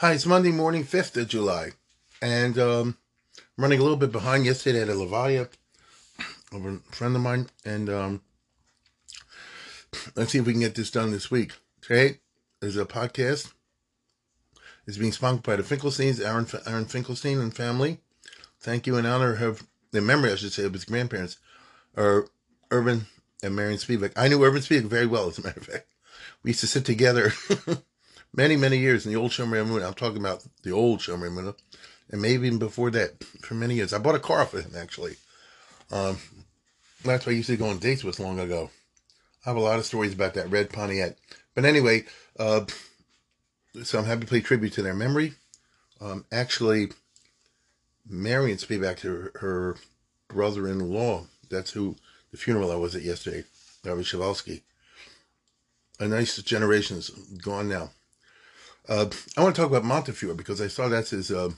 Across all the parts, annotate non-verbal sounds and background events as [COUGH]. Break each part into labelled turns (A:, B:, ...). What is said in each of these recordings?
A: Hi, it's Monday morning, 5th of July, and um, I'm running a little bit behind. Yesterday at a Levaya over a friend of mine, and um, let's see if we can get this done this week. Today is a podcast. It's being sponsored by the Finkelsteins, Aaron, Aaron Finkelstein and family. Thank you in honor of, in memory, I should say, of his grandparents, are Irvin and Marion Spivak. I knew Irvin Spivak very well, as a matter of fact. We used to sit together [LAUGHS] many, many years in the old Shomer Moon. I'm talking about the old Shomer Moon, and maybe even before that, for many years. I bought a car for him, actually. Um, that's why I used to go on dates with long ago. I have a lot of stories about that red Pontiac. But anyway, uh, so I'm happy to pay tribute to their memory. Um, actually, Marion Spivak to her, her brother-in-law. That's who the funeral I was at yesterday, Rabbi Shavalsky. A nice generation is gone now. Uh, I want to talk about Montefiore because I saw that's his uh,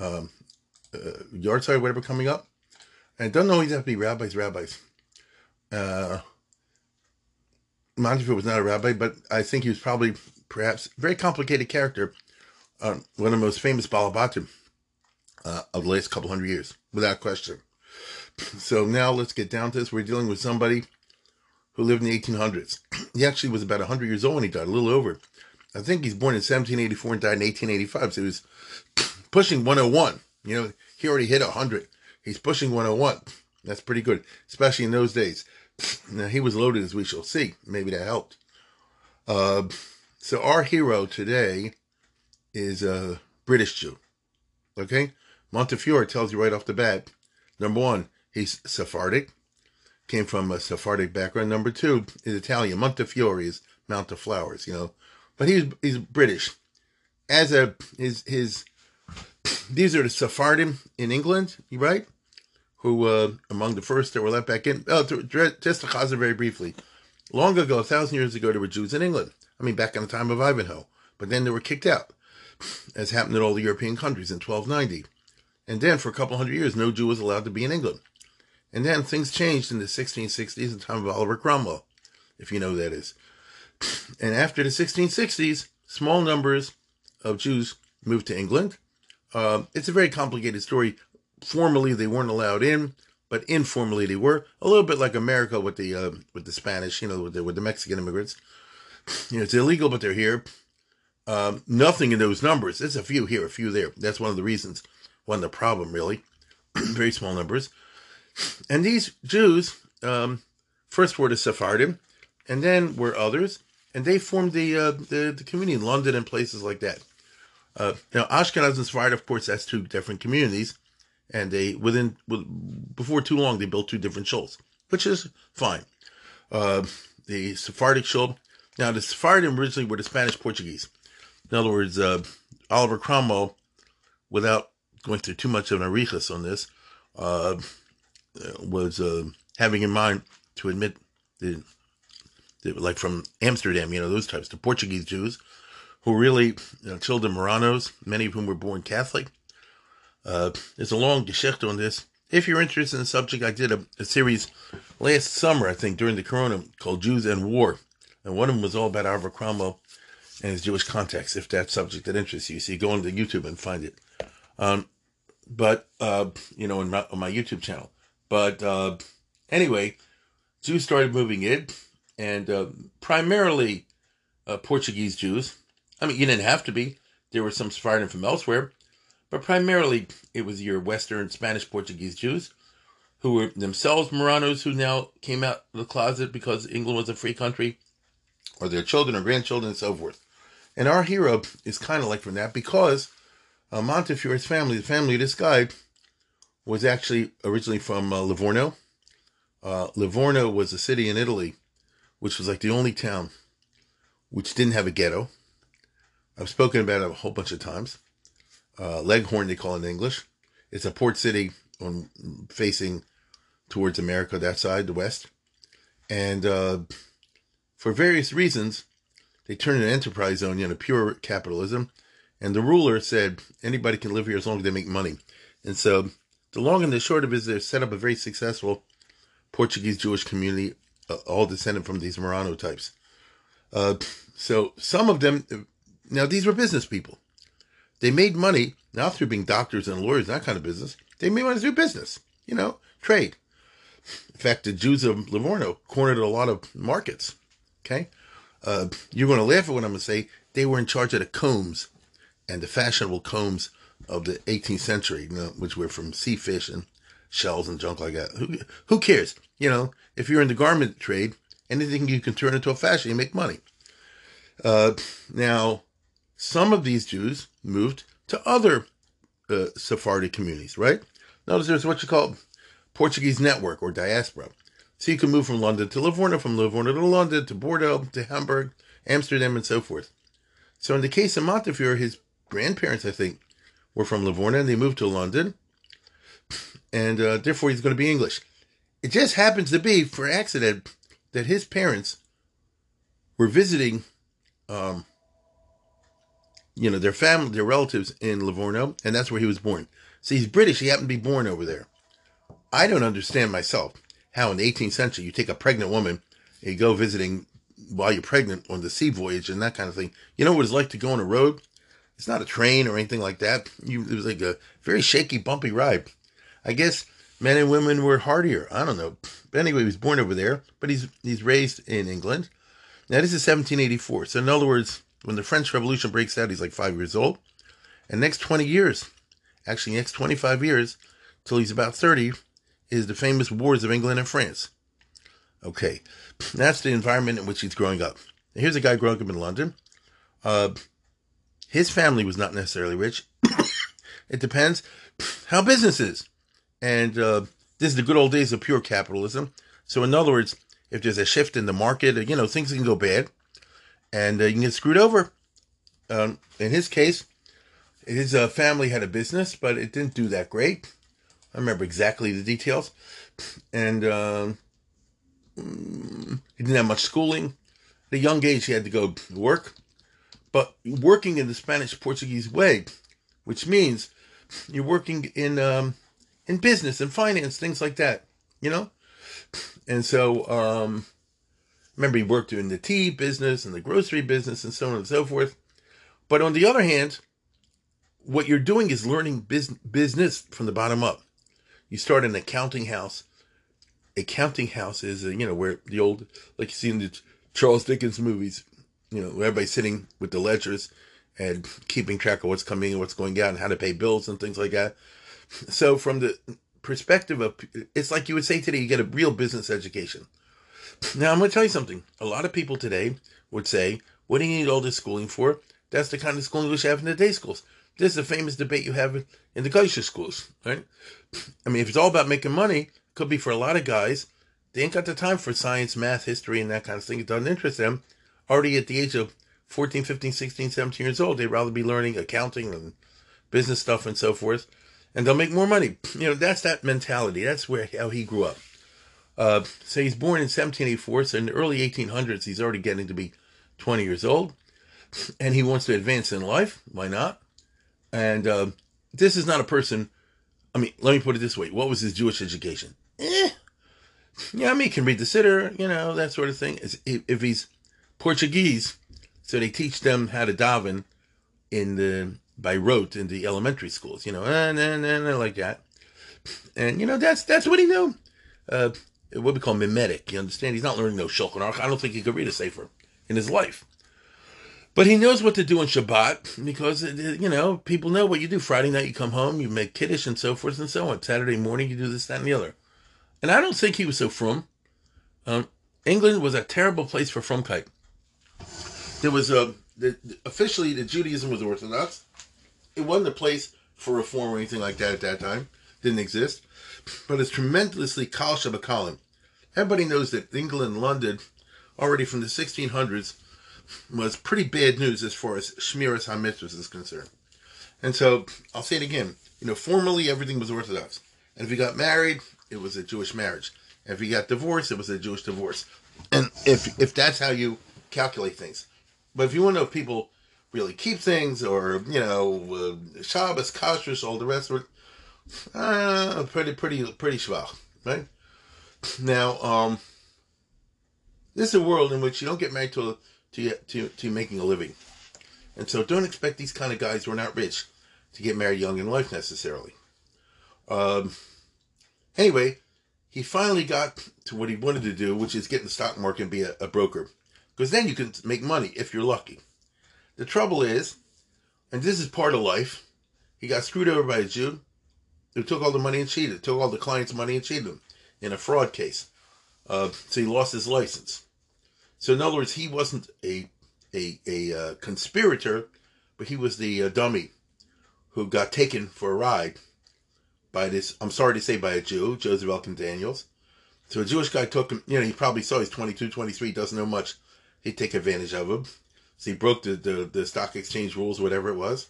A: uh, yahrzeit, whatever, coming up. And it doesn't always have to be rabbis, rabbis. Uh, Montefiore was not a rabbi, but I think he was probably, perhaps, very complicated character. Uh, one of the most famous Balabatim uh, of the last couple hundred years, without question. So now let's get down to this. We're dealing with somebody who lived in the 1800s. He actually was about 100 years old when he died, a little over. I think he's born in 1784 and died in 1885. So he was pushing 101. You know, he already hit 100. He's pushing 101. That's pretty good, especially in those days. Now, he was loaded, as we shall see. Maybe that helped. Uh, so our hero today is a British Jew. Okay? Montefiore tells you right off the bat, number one, he's Sephardic came from a Sephardic background. Number two is Italian. Montefiore is Mount of Flowers, you know. But he's he's British. As a his his these are the Sephardim in England, right? Who uh, among the first that were let back in. Oh, just to Chazer very briefly. Long ago, a thousand years ago, there were Jews in England. I mean, back in the time of Ivanhoe. But then they were kicked out, as happened in all the European countries in 1290. And then, for a couple hundred years, no Jew was allowed to be in England. And then things changed in the 1660s in the time of Oliver Cromwell, if you know who that is. And after the 1660s, small numbers of Jews moved to England. Uh, it's a very complicated story. Formally, they weren't allowed in, but informally, they were. A little bit like America with the uh, with the Spanish, you know, with the, with the Mexican immigrants. [SNIFFS] You know, it's illegal, but they're here. Um, nothing in those numbers. There's a few here, a few there. That's one of the reasons, one of the problem, really. [CLEARS THROAT] very small numbers. And these Jews um, first were the Sephardim, and then were others, and they formed the uh, the, the community in London and places like that. Uh, now Ashkenaz and Sephardim, of course, that's two different communities, and they within before too long they built two different shuls, which is fine. Uh, the Sephardic shul. Now the Sephardim originally were the Spanish Portuguese. In other words, uh, Oliver Cromwell, without going through too much of an arichas on this, uh, was uh, having in mind to admit the, like from Amsterdam, you know, those types, the Portuguese Jews who really you know, children Marranos, many of whom were born Catholic. Uh, there's a long geschichte on this. If you're interested in the subject, I did a, a, series last summer, I think, during the Corona, called Jews and War. And one of them was all about Oliver Cromwell and his Jewish context, if that subject that interests you. So you go into YouTube and find it. Um, but, uh, you know, my, on my YouTube channel. But uh, anyway, Jews started moving in, and uh, primarily uh, Portuguese Jews. I mean, you didn't have to be. There were some Sephardim from elsewhere, but primarily it was your Western Spanish Portuguese Jews who were themselves Marranos who now came out of the closet because England was a free country, or their children or grandchildren and so forth. And our hero is kind of like from that because uh, Montefiore's family, the family of this guy, was actually originally from uh, Livorno. Uh, Livorno was a city in Italy, which was like the only town which didn't have a ghetto. I've spoken about it a whole bunch of times. Uh, Leghorn, they call it in English. It's a port city on facing towards America, that side, the west. And uh, for various reasons, they turned an enterprise zone into pure capitalism. And the ruler said anybody can live here as long as they make money. And so the long and the short of it is they set up a very successful Portuguese Jewish community, uh, all descended from these Marrano types. Uh, so some of them, now these were business people. They made money not through being doctors and lawyers, that kind of business. They made money through business, you know, trade. In fact, the Jews of Livorno cornered a lot of markets. Okay, uh, you're going to laugh at what I'm going to say. They were in charge of the combs and the fashionable combs of the 18th century, you know, which were from sea fish and shells and junk like that. Who, who cares? You know, if you're in the garment trade, anything you can turn into a fashion, you make money. Uh, now, some of these Jews moved to other uh, Sephardic communities, right? Notice there's what you call Portuguese network or diaspora. So you can move from London to Livorno, from Livorno to London to Bordeaux to Hamburg, Amsterdam, and so forth. So in the case of Montefiore, his grandparents, I think, were from Livorno and they moved to London. And uh, therefore, he's going to be English. It just happens to be, for accident, that his parents were visiting, um, you know, their family, their relatives in Livorno, and that's where he was born. So he's British. He happened to be born over there. I don't understand myself how in the 18th century you take a pregnant woman and you go visiting while you're pregnant on the sea voyage and that kind of thing. You know what it's like to go on a road? It's not a train or anything like that. You, it was like a very shaky, bumpy ride. I guess men and women were hardier. I don't know. But anyway, he was born over there, but he's he's raised in England. Now this is 1784. So in other words, when the French Revolution breaks out, he's like five years old. And next 20 years, actually next 25 years, till he's about 30, is the famous wars of England and France. Okay, that's the environment in which he's growing up. Here's a guy growing up in London. Uh, his family was not necessarily rich. [COUGHS] it depends how business is. And uh, this is the good old days of pure capitalism. So, in other words, if there's a shift in the market, you know, things can go bad and uh, you can get screwed over. Um, in his case, his uh, family had a business, but it didn't do that great. I remember exactly the details. And um, he didn't have much schooling. At a young age, he had to go work. But working in the Spanish Portuguese way, which means you're working in um, in business and finance, things like that, you know? And so, um, remember, he worked in the tea business and the grocery business and so on and so forth. But on the other hand, what you're doing is learning business, business from the bottom up. You start an accounting house. Accounting house is, uh, you know, where the old, like you see in the Charles Dickens movies, you know, everybody's sitting with the ledgers and keeping track of what's coming and what's going out and how to pay bills and things like that. [LAUGHS] So, from the perspective of, it's like you would say today, you get a real business education. Now, I'm going to tell you something. A lot of people today would say, What do you need all this schooling for? That's the kind of schooling we should have in the day schools. This is a famous debate you have in the Geisha schools, right? I mean, if it's all about making money, could be for a lot of guys. They ain't got the time for science, math, history, and that kind of thing. It doesn't interest them. Already at the age of 14, 15, 16, 17 years old, they'd rather be learning accounting and business stuff and so forth and they'll make more money. You know, that's that mentality. That's where how he grew up. Uh, so he's born in 1784. So in the early 1800s, he's already getting to be 20 years old, and he wants to advance in life. Why not? And uh, this is not a person. I mean, let me put it this way: What was his Jewish education? Eh. Yeah, I mean, he can read the Siddur, you know, that sort of thing. If he's Portuguese, so they teach them how to daven in the by rote in the elementary schools, you know, and and, and like that. And you know that's that's what he knew. Uh, what we call mimetic. You understand? He's not learning no Shulchan Aruch. I don't think he could read a sefer in his life. But he knows what to do on Shabbat because uh, you know people know what you do. Friday night you come home, you make kiddush and so forth and so on. Saturday morning you do this, that, and the other. And I don't think he was so frum. Um, England was a terrible place for frumkeit. There was a the, officially the Judaism was Orthodox, it wasn't a place for reform or anything like that at that time. Didn't exist. But it's tremendously Kal Shabbakalin. Everybody knows that England London, already from the 1600s, was pretty bad news as far as Shmiras HaMitzvahs is concerned. And so I'll say it again. You know, formally everything was Orthodox. And if you got married, it was a Jewish marriage. And if you got divorced, it was a Jewish divorce. And if if that's how you calculate things. But if you want to know if people really keep things or, you know, uh, Shabbos, Kashrus, all the rest of it, uh, pretty, pretty, pretty schwach, right? Now, um, this is a world in which you don't get married to, to, to, to making a living. And so don't expect these kind of guys who are not rich to get married young in life necessarily. Um, anyway, he finally got to what he wanted to do, which is get in the stock market and be a, a broker. Because then you can make money if you're lucky. The trouble is, and this is part of life, he got screwed over by a Jew who took all the money and cheated, took all the clients' money and cheated them in a fraud case. Uh, so he lost his license. So in other words, he wasn't a a, a uh, conspirator, but he was the uh, dummy who got taken for a ride by this, I'm sorry to say, by a Jew, Joseph Elkin Daniels. So a Jewish guy took him, you know, he probably saw he's 22, 23, doesn't know much. He'd take advantage of him. So he broke the, the, the stock exchange rules, whatever it was.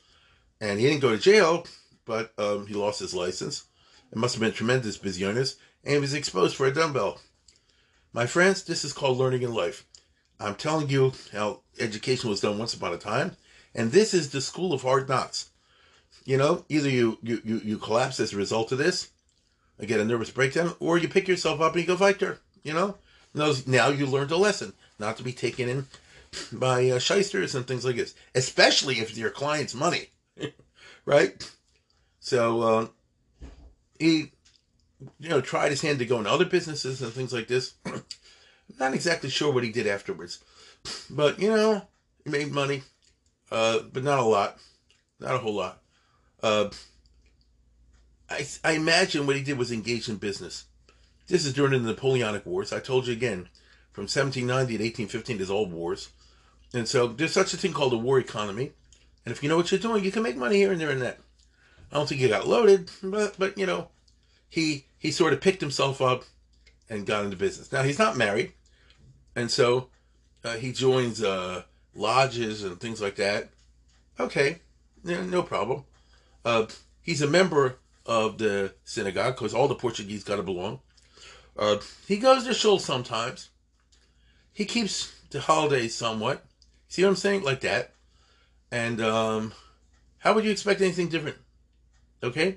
A: And he didn't go to jail, but um, he lost his license. It must have been tremendous business, and he was exposed for a dumbbell. My friends, this is called learning in life. I'm telling you how education was done once upon a time, and this is the school of hard knocks. You know, either you you you, you collapse as a result of this, or get a nervous breakdown, or you pick yourself up and you go fighter. You know, now you learned a lesson not to be taken in by uh, shysters and things like this, especially if it's your client's money, [LAUGHS] right? So uh, he, you know, tried his hand to go in other businesses and things like this. [CLEARS THROAT] Not exactly sure what he did afterwards, but you know, he made money, uh, but not a lot, not a whole lot. Uh, I I imagine what he did was engage in business. This is during the Napoleonic Wars. I told you again, from 1790 to 1815 is all wars, and so there's such a thing called a war economy. And if you know what you're doing, you can make money here and there and that. I don't think he got loaded, but but you know, he he sort of picked himself up and got into business. Now he's not married, and so uh, he joins uh, lodges and things like that. Okay, yeah, no problem. Uh, he's a member of the synagogue because all the Portuguese got to belong. Uh, he goes to shul sometimes. He keeps the holidays somewhat. See what I'm saying? Like that. And um, how would you expect anything different? Okay?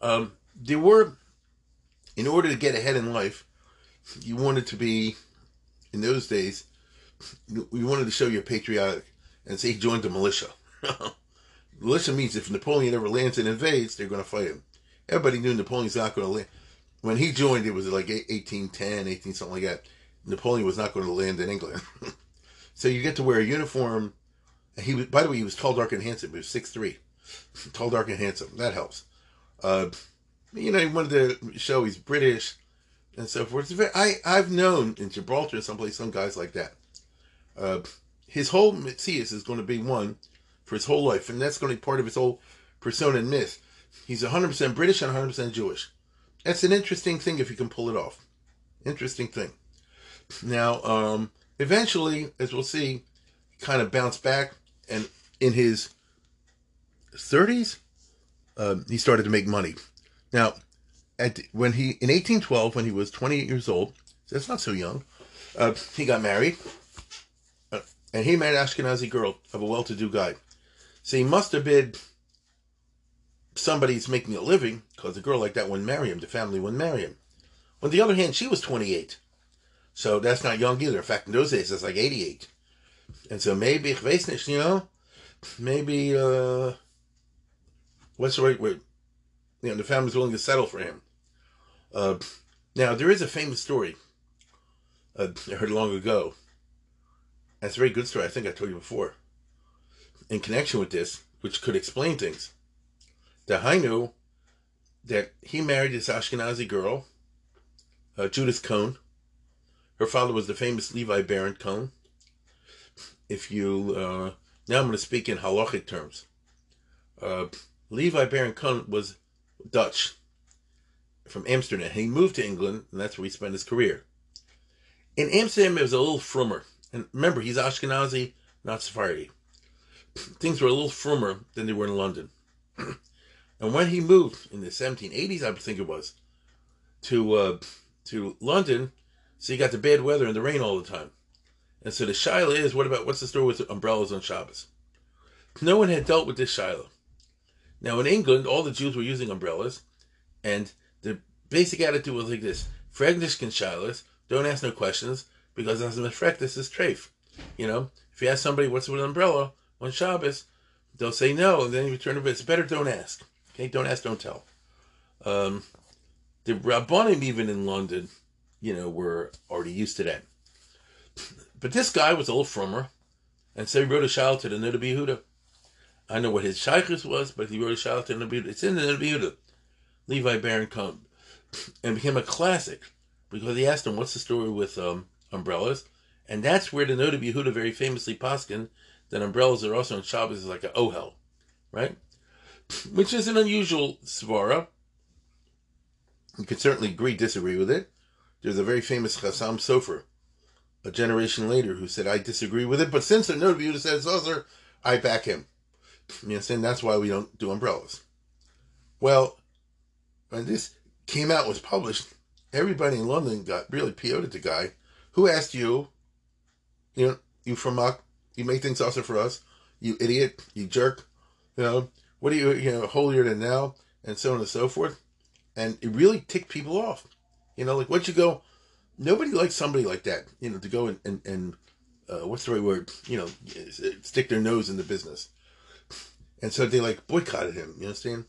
A: Um, there were, in order to get ahead in life, you wanted to be, in those days, you wanted to show you're patriotic and say he joined the militia. [LAUGHS] militia means if Napoleon ever lands and invades, they're going to fight him. Everybody knew Napoleon's not going to land. When he joined, it was like 1810, 18 something like that. Napoleon was not going to land in England. [LAUGHS] so you get to wear a uniform. He was, by the way, he was tall, dark, and handsome. He was six three, [LAUGHS] tall, dark, and handsome. That helps. Uh, you know, he wanted to show he's British and so forth. I I've known in Gibraltar, someplace, some guys like that. Uh, his whole Matthias is going to be one for his whole life, and that's going to be part of his whole persona and myth. He's 100% British and 100% Jewish. That's an interesting thing if you can pull it off. Interesting thing. Now, um, eventually, as we'll see, he kind of bounced back, and in his 30s, uh, he started to make money. Now, at when he in 1812, when he was 28 years old, that's not so young, uh, he got married, uh, and he married an Ashkenazi girl of a well-to-do guy. So he must have been somebody's making a living because a girl like that wouldn't marry him. The family wouldn't marry him. On the other hand, she was 28. So that's not young either. In fact, in those days, that's like 88. And so maybe, you know, maybe, uh, what's the right word? You know, the family's willing to settle for him. Uh, now, there is a famous story uh, I heard long ago. That's a very good story. I think I told you before. In connection with this, which could explain things. That I knew that he married this Ashkenazi girl, uh, Judith Cohen, her father was the famous Levi Barent Cohen. If you uh, now, I'm going to speak in halachic terms. Uh, Levi Barent Cohen was Dutch from Amsterdam. He moved to England, and that's where he spent his career. In Amsterdam, it was a little frummer. And remember, he's Ashkenazi, not Sephardi. Things were a little firmer than they were in London. [CLEARS THROAT] and when he moved in the 1780s, I think it was, to uh, to London, so you got the bad weather and the rain all the time. And so the Shiloh is, what about, what's the story with umbrellas on Shabbos? No one had dealt with this Shiloh. Now in England, all the Jews were using umbrellas, and the basic attitude was like this: Fragnish Shilohs, don't ask no questions, because as a this is treif. You know, if you ask somebody what's with an umbrella on Shabbos, they'll say no, and then you return to it. It's better don't ask. Okay, don't ask, don't tell. Um, the Rabbanim even in London, you know, were already used to that. But this guy was a little frummer, and so he wrote a shout to the Noda BiYehuda. I know what his shaykhs was, but he wrote a shout to the Nida It's in the Noda BiYehuda. Levi Barent Cohen and became a classic because he asked him, "What's the story with um, umbrellas?" And that's where the Noda BiYehuda very famously poskin that umbrellas are also on Shabbos is like a ohel, right? Which is an unusual svara. You could certainly agree, disagree with it. There's a very famous Chassam Sofer a generation later who said, I disagree with it, but since the Noda BiYehuda it's also, I back him. You saying that's why we don't do umbrellas. Well, when this came out, was published, everybody in London got really PO'd at the guy. Who asked you, you know, you from Mock, you make things also for us, you idiot, you jerk, you know, what are you, you know, holier than now, and so on and so forth. And it really ticked people off. You know, like, what you go, nobody likes somebody like that, you know, to go and, and, and uh, what's the right word, you know, stick their nose in the business. And so they like boycotted him, you understand?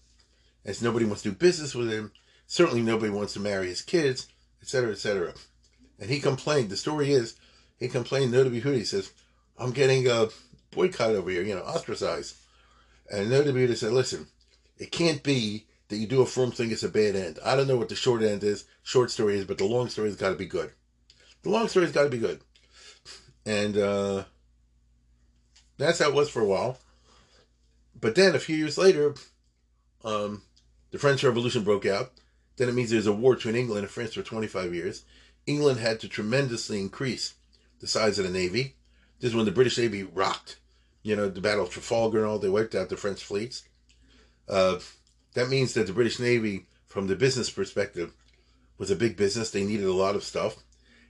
A: As nobody wants to do business with him. Certainly nobody wants to marry his kids, etc., etc. And he complained. The story is, he complained, no to be He says, I'm getting a boycott over here, you know, ostracized. And no to be said, listen, it can't be that you do a firm thing, it's a bad end. I don't know what the short end is, short story is, but the long story has got to be good. The long story's got to be good. And uh, that's how it was for a while. But then a few years later, um, the French Revolution broke out. Then it means there's a war between England and France for 25 years. England had to tremendously increase the size of the navy. This is when the British Navy rocked. You know, the Battle of Trafalgar and all, they wiped out the French fleets. Uh, that means that the British Navy, from the business perspective, was a big business. They needed a lot of stuff.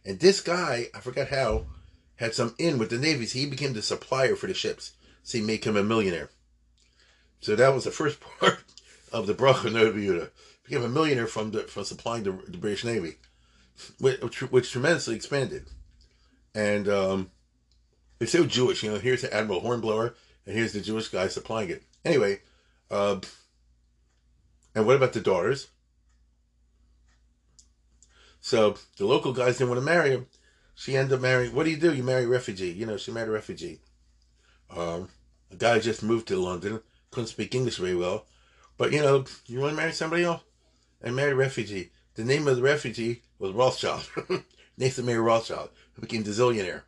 A: And this guy, I forgot how, had some in with the Navy. So he became the supplier for the ships. So he made him a millionaire. So that was the first [LAUGHS] part of the Bracha Became a millionaire from the, from supplying the, the British Navy, which, which tremendously expanded. And um, it's so Jewish. You know, here's the Admiral Hornblower, and here's the Jewish guy supplying it. Anyway, uh, and what about the daughters? So the local guys didn't want to marry her. She ended up marrying. What do you do? You marry a refugee. You know, she married a refugee. Um, a guy just moved to London, couldn't speak English very well, but you know, you want to marry somebody else and marry a refugee. The name of the refugee was Rothschild, [LAUGHS] Nathan Mayer Rothschild, who became the zillionaire.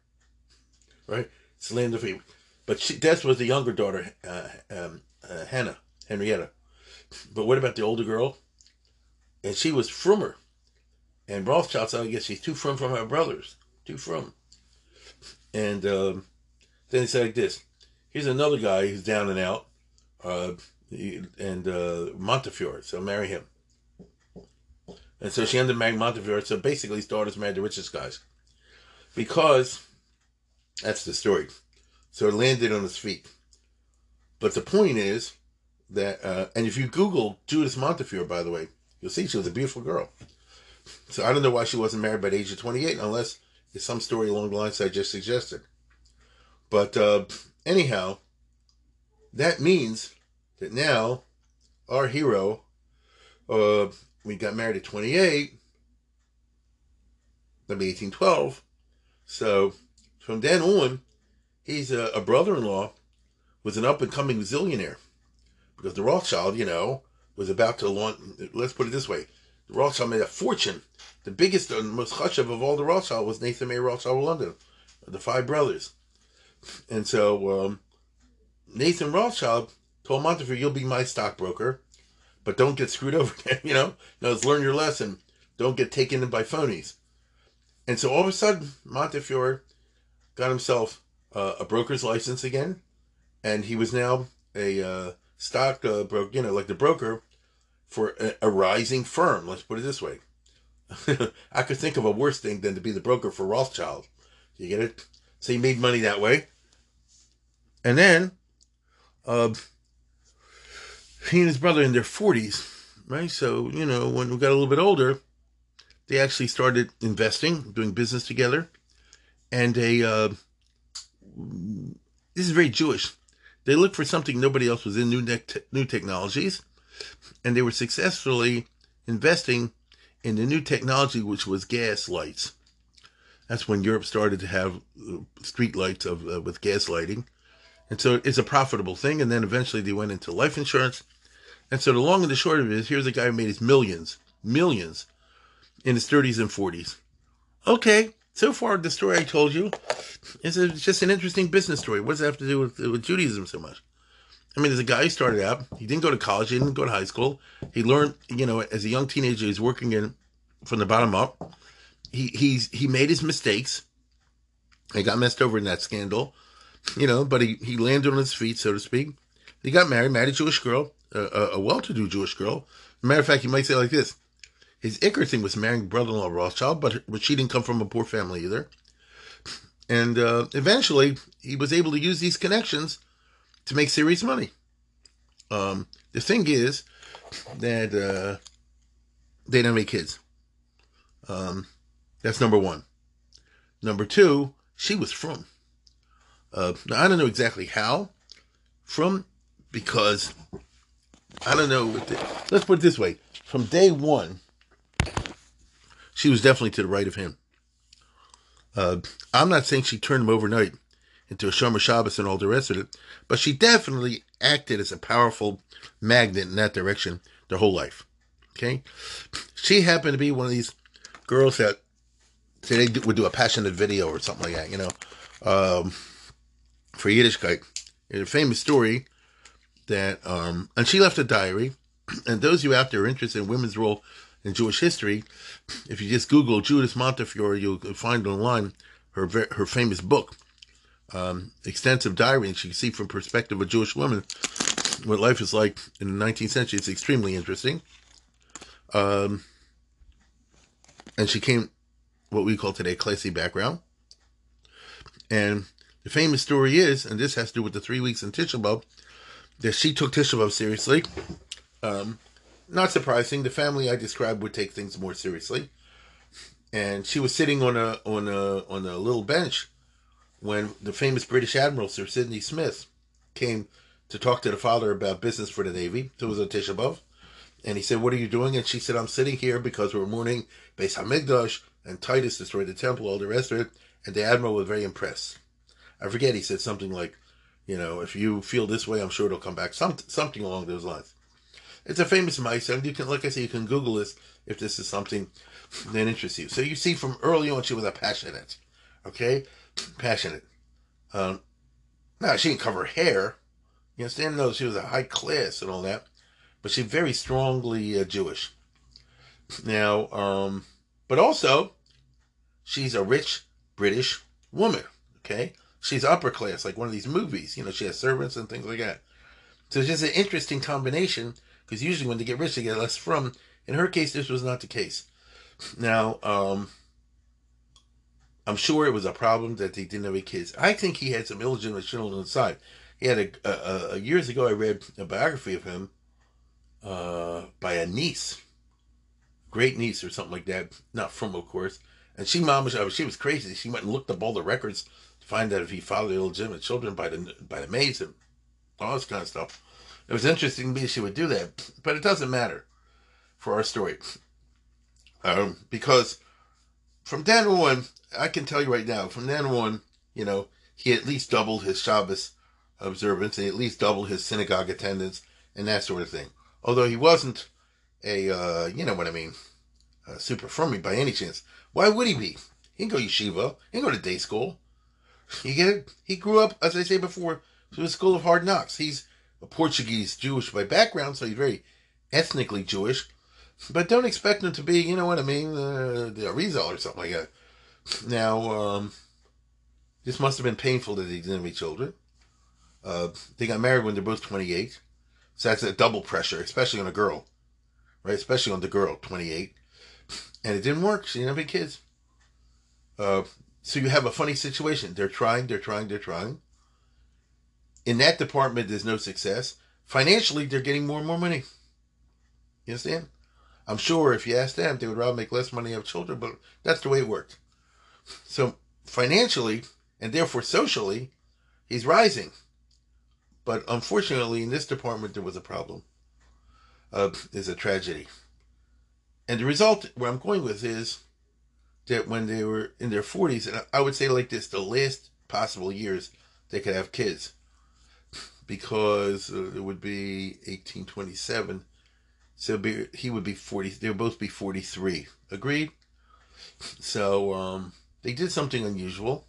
A: Right, slander free. But she, that was the younger daughter, uh, um, uh, Hannah, Henrietta. But what about the older girl? And she was frummer. And Rothschild said, I guess she's too frum from her brothers. Too frum. And um, then he said like this. Here's another guy who's down and out. Uh, and uh, Montefiore, so marry him. And so she ended up marrying Montefiore. So basically, his daughters married the richest guys. Because, that's the story. So it landed on his feet. But the point is, that, uh, and if you Google Judith Montefiore, by the way, you'll see she was a beautiful girl. So I don't know why she wasn't married by the age of 28, unless it's some story along the lines I just suggested. But uh, anyhow, that means that now our hero, uh, we got married at 28, that'll be 1812. So from then on, he's a, a brother in law, was an up and coming zillionaire because the Rothschild, you know, was about to launch. Let's put it this way: the Rothschild made a fortune. The biggest and most chashav of all the Rothschild was Nathan Mayer Rothschild of London, the five brothers. And so um, Nathan Rothschild told Montefiore, "You'll be my stockbroker, but don't get screwed [LAUGHS] over. you know, now learn your lesson. Don't get taken in by phonies." And so all of a sudden, Montefiore got himself uh, a broker's license again, and he was now a uh, stock uh, broker, you know, like the broker for a, a rising firm. Let's put it this way. [LAUGHS] I could think of a worse thing than to be the broker for Rothschild. You get it? So he made money that way. And then, uh, he and his brother in their 40s, right? So, you know, when we got a little bit older, they actually started investing, doing business together. And they, uh, this is very Jewish. They looked for something nobody else was in new, ne- new technologies. And they were successfully investing in the new technology, which was gas lights. That's when Europe started to have uh, street lights of uh, with gas lighting, and so it's a profitable thing. And then eventually they went into life insurance, and so the long and the short of it is, here's a guy who made his millions, millions, in his 30s and 40s. Okay, so far the story I told you is a, just an interesting business story. What does that have to do with, with Judaism so much? I mean, there's a guy, who started out. He didn't go to college. He didn't go to high school. He learned, you know, as a young teenager, he's working in from the bottom up. He he's he made his mistakes. He got messed over in that scandal, you know, but he he landed on his feet, so to speak. He got married, married a Jewish girl, a, a well-to-do Jewish girl. matter of fact, you might say like this: his Icker thing was marrying brother-in-law Rothschild, but but she didn't come frum a poor family either. And uh, eventually, he was able to use these connections to make serious money. Um, the thing is that uh, they don't make kids. Um, that's number one. Number two, she was from. Uh, now I don't know exactly how. From because I don't know. Let's put it this way: from day one, she was definitely to the right of him. Uh, I'm not saying she turned him overnight into a Shomer Shabbos and all the rest of it, but she definitely acted as a powerful magnet in that direction their whole life. Okay, she happened to be one of these girls that say they would do a passionate video or something like that, you know, um, for Yiddishkeit. It's a famous story that, um, and she left a diary. [CLEARS THROAT] And those of you out there interested in women's role in Jewish history, if you just Google Judith Montefiore, you'll find online her her famous book, um, extensive diary, and you can see from perspective of a Jewish woman what life is like in the 19th century. It's extremely interesting. Um, and she came what we call today classy background. And the famous story is, and this has to do with the three weeks in Tisha B'Av, that she took Tisha B'Av seriously. Um, not surprising. The family I described would take things more seriously. And she was sitting on a on a on a little bench when the famous British Admiral Sir Sidney Smith came to talk to the father about business for the Navy. It was a Tisha B'Av. And he said, What are you doing? And she said, I'm sitting here because we're mourning Beis Hamikdash and Titus destroyed the temple, all the rest of it. And the Admiral was very impressed. I forget, he said something like, You know, if you feel this way, I'm sure it'll come back. Some, something along those lines. It's a famous mice, and you can, like I say, you can Google this if this is something that interests you. So you see, from early on, she was a passionate, okay, passionate. Um, now she didn't cover hair. You understand? No, she was a high class and all that, but she's very strongly uh, Jewish. Now, um, but also, she's a rich British woman. Okay, she's upper class, like one of these movies. You know, she has servants and things like that. So it's just an interesting combination because usually when they get rich, they get less frum. In her case, this was not the case. Now, um, I'm sure it was a problem that they didn't have any kids. I think he had some illegitimate children on the side. He had a, a, a years ago. I read a biography of him uh, by a niece, great niece or something like that. Not frum, of course. And she, mom, was, she was crazy. She went and looked up all the records to find out if he fathered illegitimate children by the by the maids and all this kind of stuff. It was interesting to me she would do that, but it doesn't matter for our story. Um, because from then on, I can tell you right now, from then on, you know, he at least doubled his Shabbos observance and at least doubled his synagogue attendance and that sort of thing. Although he wasn't a, uh, you know what I mean, super firmy by any chance. Why would he be? He can go yeshiva. He can go to day school. You get it? He grew up, as I say before, through a school of hard knocks. He's a Portuguese Jewish by background, so he's very ethnically Jewish. But don't expect him to be, you know what I mean, uh, the Arizal or something like that. Now, um, This must have been painful didn't have any children. Uh, they got married when they're both 28. So that's a double pressure, especially on a girl, right? Especially on the girl, 28. And it didn't work. She didn't have any kids. Uh, so you have a funny situation. They're trying, they're trying, they're trying. In that department, there's no success. Financially, they're getting more and more money. You understand? I'm sure if you ask them, they would rather make less money have children, but that's the way it worked. So financially, and therefore socially, he's rising. But unfortunately, in this department, there was a problem. Uh, there's a tragedy. And the result, where I'm going with is that when they were in their 40s, and I would say like this, the last possible years they could have kids, because uh, it would be 1827. So be, he would be 40, they would both be 43. Agreed? So um, they did something unusual,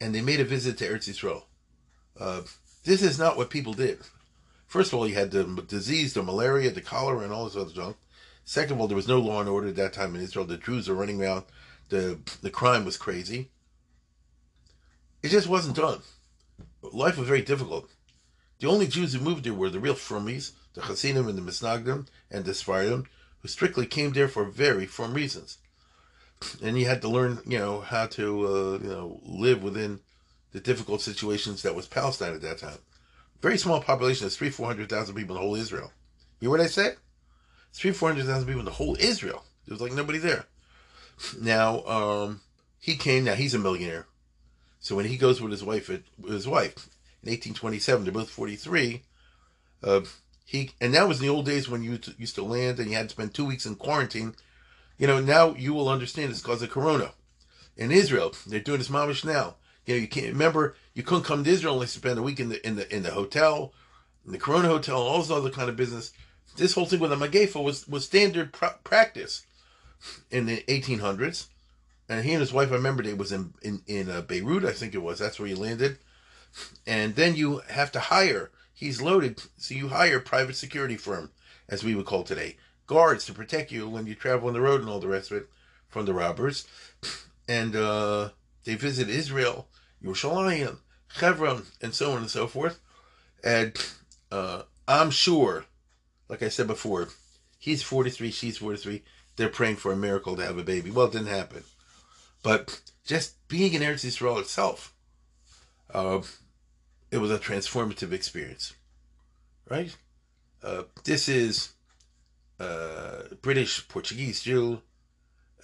A: and they made a visit to Eretz Yisrael. Uh, this is not what people did. First of all, you had the disease, the malaria, the cholera, and all this other junk. Second of all, there was no law and order at that time in Israel. The Jews were running around. The the crime was crazy. It just wasn't done. Life was very difficult. The only Jews who moved there were the real Frumis, the Hasidim and the Misnagdim and the Sfardim, who strictly came there for very firm reasons. And you had to learn, you know, how to, uh, you know, live within the difficult situations that was Palestine at that time. Very small population. There's three, four hundred thousand people in the whole Israel. You hear what I said? Three, four hundred thousand people in the whole Israel. There was like nobody there. Now, um, he came. Now he's a millionaire. So when he goes with his wife, his wife in 1827, they're both 43. Uh, he and that was in the old days when you used to land and you had to spend two weeks in quarantine. You know, now you will understand it's because of Corona. In Israel, they're doing this mamish now. You know, you can't remember you couldn't come to Israel unless you spend a week in the in the in the hotel, in the Corona hotel, all this other kind of business. This whole thing with the Magefa was was standard pr- practice in the 1800s. And he and his wife, I remember, they was in in in uh, Beirut, I think it was. That's where he landed. And then you have to hire. He's loaded, so you hire private security firm, as we would call today, guards to protect you when you travel on the road and all the rest of it from the robbers. And uh, they visit Israel Yerushalayim, Hebron, and so on and so forth. And uh, I'm sure, like I said before, he's 43, she's 43. They're praying for a miracle to have a baby. Well, it didn't happen. But just being in Eretz Yisrael itself, uh, it was a transformative experience, right? Uh, this is uh, British Portuguese Jew.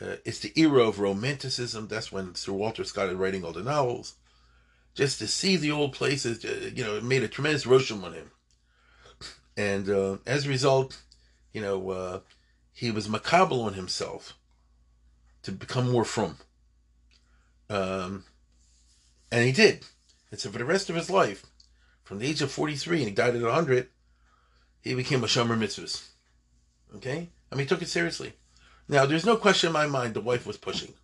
A: Uh, it's the era of romanticism. That's when Sir Walter Scott is writing all the novels just to see the old places, uh, you know, it made a tremendous roshim on him. And uh, as a result, you know, uh, he was macabre on himself to become more frum. Um, and he did. And so for the rest of his life, from the age of 43, and he died at 100, he became a shomer mitzvahs. Okay? I mean, he took it seriously. Now, there's no question in my mind the wife was pushing.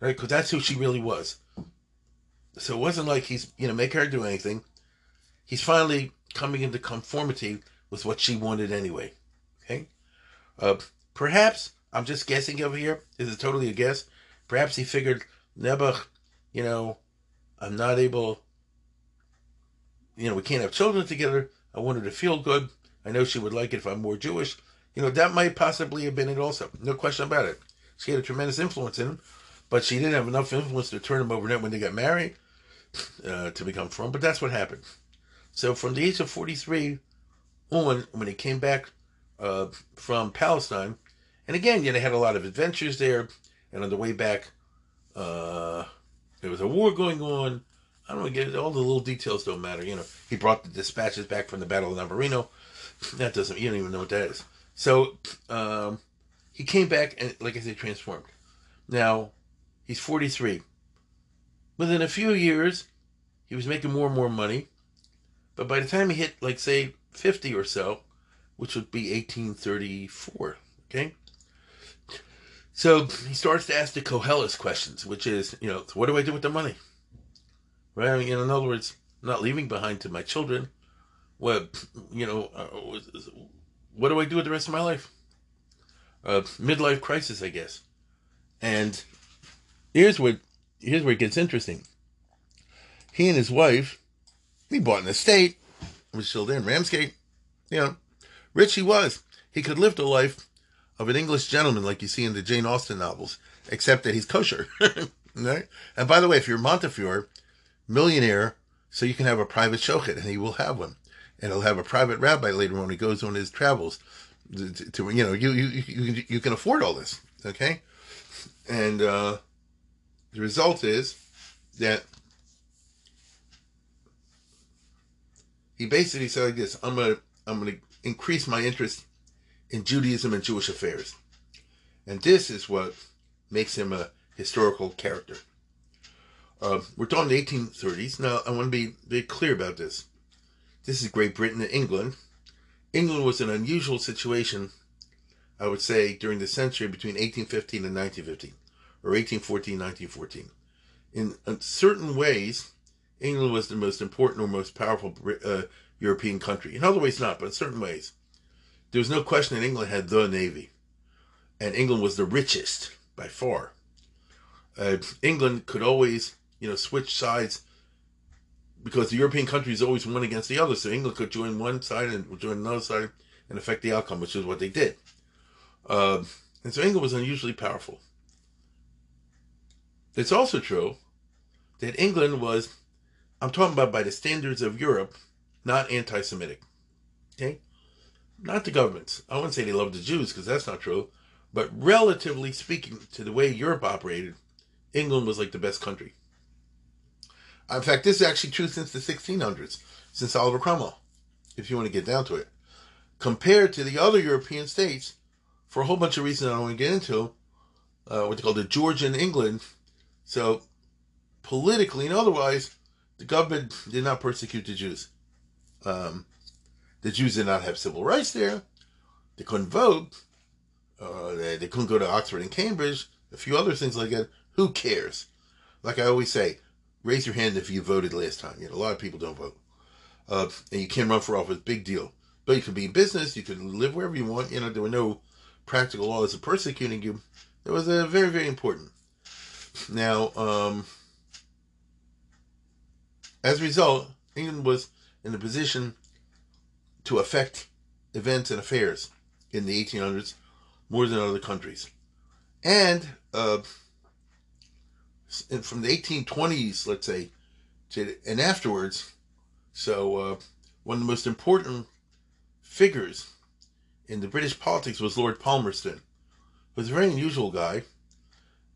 A: Right? Because that's who she really was. So it wasn't like he's, you know, make her do anything. He's finally coming into conformity with what she wanted anyway. Okay? Uh, perhaps, I'm just guessing over here. This is totally a guess. Perhaps he figured, Nebuch, you know, I'm not able, you know, we can't have children together. I want her to feel good. I know she would like it if I'm more Jewish. You know, that might possibly have been it also. No question about it. She had a tremendous influence in him, but she didn't have enough influence to turn him overnight when they got married uh, to become frum, but that's what happened. So from the age of 43 on, when he came back uh, from Palestine, and again, yeah, they had a lot of adventures there, and on the way back, uh, there was a war going on. I don't get it all the little details don't matter. You know, he brought the dispatches back from the Battle of Navarino. That doesn't, you don't even know what that is. So, um, he came back and, like I said, transformed. Now, he's 43. Within a few years, he was making more and more money. But by the time he hit, like, say, 50 or so, which would be 1834, okay? So he starts to ask the Koheles questions, which is, you know, what do I do with the money? Right? I mean, in other words, I'm not leaving behind to my children. What, you know, uh, what do I do with the rest of my life? Midlife crisis, I guess. And here's what here's where it gets interesting. he and his wife, he bought an estate, was still there in Ramsgate. You know, rich he was. He could live the life of an English gentleman like you see in the Jane Austen novels, except that he's kosher. [LAUGHS] right? And by the way, if you're Montefiore, millionaire, so you can have a private shochet, and he will have one. And he'll have a private rabbi later when he goes on his travels. To, to you know, you, you you you can afford all this, okay? And uh, the result is that he basically said like this: I'm gonna I'm gonna increase my interest in Judaism and Jewish affairs, and this is what makes him a historical character. Uh, we're talking the 1830s. Now, I want to be very clear about this. This is Great Britain and England. England was an unusual situation, I would say, during the century between 1815 and 1915, or 1814 1914. In certain ways, England was the most important or most powerful uh, European country. In other ways, not, but in certain ways. There was no question that England had the Navy, and England was the richest by far. Uh, England could always, you know, switch sides because the European countries always won against the other. So England could join one side and join another side and affect the outcome, which is what they did. Uh, and so England was unusually powerful. It's also true that England was, I'm talking about by the standards of Europe, not anti Semitic. Okay? Not the governments. I wouldn't say they loved the Jews because that's not true. But relatively speaking to the way Europe operated, England was like the best country. In fact, this is actually true since the 1600s, since Oliver Cromwell, if you want to get down to it. Compared to the other European states, for a whole bunch of reasons I don't want to get into, uh, what they call the Georgian England. So, politically and otherwise, the government did not persecute the Jews. Um, the Jews did not have civil rights there. They couldn't vote. Uh, they, they couldn't go to Oxford and Cambridge. A few other things like that. Who cares? Like I always say, raise your hand if you voted last time. You know, a lot of people don't vote. Uh, and you can run for office, big deal. But you could be in business, you could live wherever you want. You know, there were no practical laws of persecuting you. It was uh, very, very important. Now, um, as a result, England was in a position to affect events and affairs in the 1800s more than other countries. And uh, from the 1820s, let's say, to, and afterwards. So uh, one of the most important figures in the British politics was Lord Palmerston. He was a very unusual guy,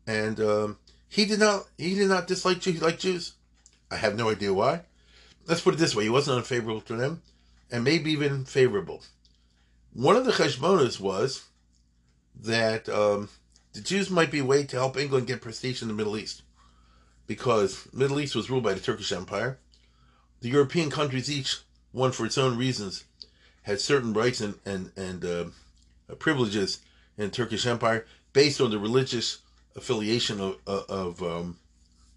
A: and um, he did not he did not dislike Jews. He liked Jews, I have no idea why. Let's put it this way: he wasn't unfavorable to them, and maybe even favorable. One of the cheshbonos was that um, the Jews might be a way to help England get prestige in the Middle East because Middle East was ruled by the Turkish Empire. The European countries, each one for its own reasons, had certain rights and and and uh, privileges in Turkish Empire based on the religious affiliation of of um,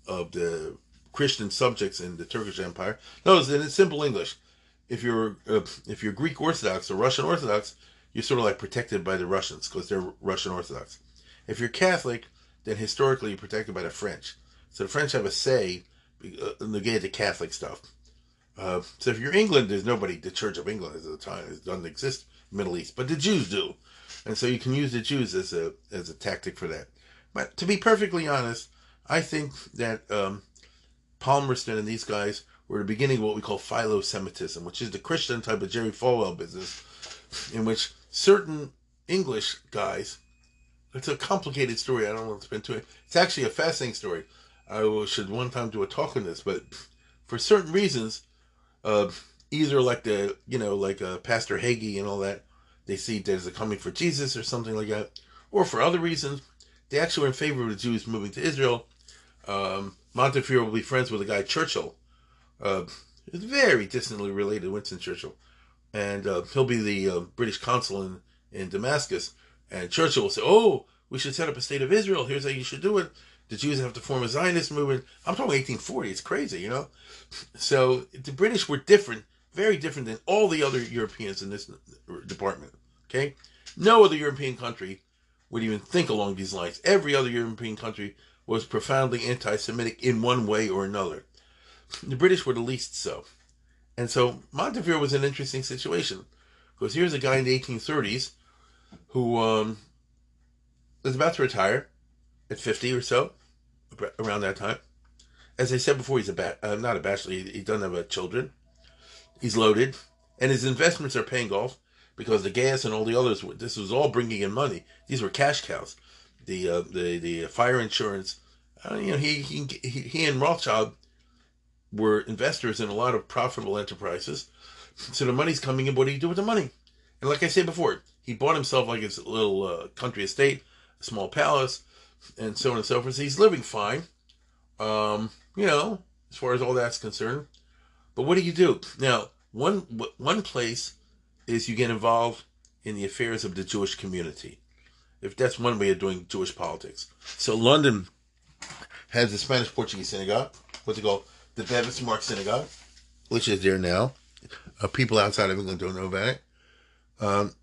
A: of the Christian subjects in the Turkish Empire. Notice in simple English, if you're uh, if you're Greek Orthodox or Russian Orthodox, you're sort of like protected by the Russians because they're Russian Orthodox. If you're Catholic, then historically you're protected by the French. So the French have a say uh, negate the Catholic stuff. Uh, so if you're England, there's nobody. The Church of England at the time it doesn't exist Middle East, but the Jews do, and so you can use the Jews as a as a tactic for that. But to be perfectly honest, I think that um, Palmerston and these guys were the beginning of what we call philo-Semitism, which is the Christian type of Jerry Falwell business, in which certain English guys. It's a complicated story. I don't want to spend too. It's actually a fascinating story. I should one time do a talk on this, but for certain reasons, uh, either like the you know like uh, Pastor Hagee and all that, they see there's a coming for Jesus or something like that, or for other reasons, they actually were in favor of the Jews moving to Israel. Um, Montefiore will be friends with a guy Churchill, uh, very distantly related to Winston Churchill, and uh, he'll be the uh, British consul in in Damascus. And Churchill will say, "Oh, we should set up a state of Israel. Here's how you should do it." the Jews have to form a Zionist movement. I'm talking 1840. It's crazy, you know. So the British were different, very different than all the other Europeans in this department. Okay, no other European country would even think along these lines. Every other European country was profoundly anti-Semitic in one way or another. The British were the least so. And so Montefiore was an interesting situation because here's a guy in the 1830s who um, was about to retire at 50 or so, around that time. As I said before, he's a uh, not a bachelor. He, he doesn't have uh, children. He's loaded, and his investments are paying off because the gas and all the others. This was all bringing in money. These were cash cows. The uh, the the fire insurance. Uh, you know, he he he and Rothschild were investors in a lot of profitable enterprises. So the money's coming in. What do you do with the money? And like I said before, he bought himself like his little uh, country estate, a small palace, and so on and so forth. So he's living fine, um, you know, as far as all that's concerned. But what do you do now? One one place is you get involved in the affairs of the Jewish community. If that's one way of doing Jewish politics. So London has the Spanish Portuguese synagogue, what's it called? The Bevis Mark Synagogue, which is there now. Uh, people outside of England don't know about it. Um,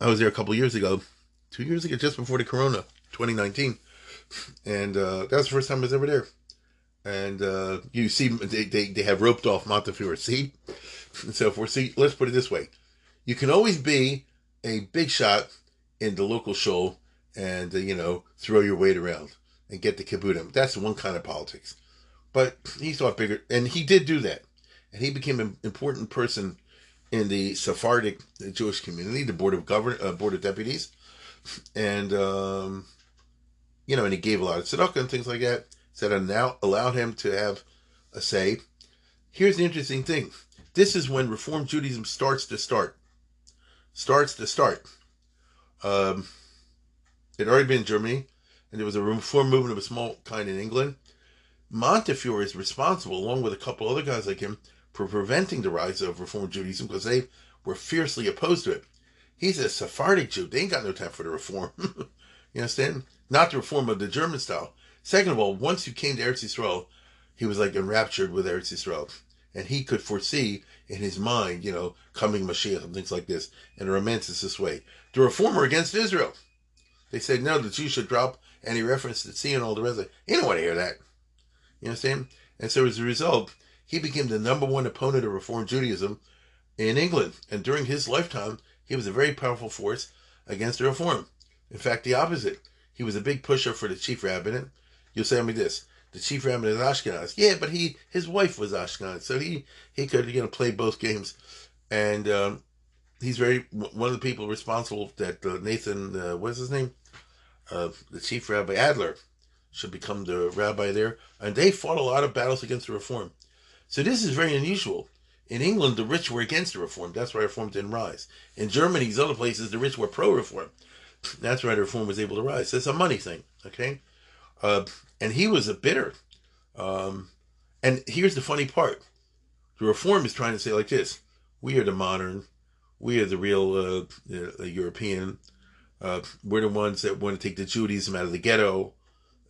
A: I was there a couple years ago, two years ago, just before the Corona, 2019, and uh, that was the first time I was ever there. And uh, you see, they, they, they have roped off Montefiore seat and so forth. See, let's put it this way: you can always be a big shot in the local show and uh, you know throw your weight around and get the kabudim. That's one kind of politics. But he thought bigger, and he did do that, and he became an important person in the Sephardic Jewish community, the board of govern uh, board of deputies, and um, you know, and he gave a lot of tzedakah and things like that. Said and now allowed him to have a say. Here's the interesting thing: this is when Reform Judaism starts to start. Starts to start. Um, it had already been in Germany, and there was a reform movement of a small kind in England. Montefiore is responsible, along with a couple other guys like him, for preventing the rise of Reform Judaism because they were fiercely opposed to it. He's a Sephardic Jew. They ain't got no time for the reform. [LAUGHS] you understand? Not the reform of the German style. Second of all, once you came to Eretz Yisrael, he was like enraptured with Eretz Yisrael. And he could foresee in his mind, you know, coming Mashiach and things like this, and romanticize this way. The reformer against Israel. They said, no, the Jews should drop any reference to sea and all the rest of it. He didn't want to hear that. You understand? And so as a result, he became the number one opponent of Reform Judaism in England. And during his lifetime, he was a very powerful force against the Reform. In fact, the opposite. He was a big pusher for the chief rabbinate. You'll say to me this. The chief rabbinate is Ashkenaz. Yeah, but he his wife was Ashkenaz, so he he could you know play both games, and um, he's very one of the people responsible that uh, Nathan uh, what's his name, uh, the chief rabbi Adler, should become the rabbi there, and they fought a lot of battles against the reform. So this is very unusual. In England, the rich were against the reform. That's why reform didn't rise. In Germany, these other places, the rich were pro-reform. [SNIFFS] That's why the reform was able to rise. It's a money thing, okay? Uh, and he was a bitter. Um, and here's the funny part: the reform is trying to say like this: we are the modern, we are the real uh, uh, European. We're the ones that want to take the Judaism out of the ghetto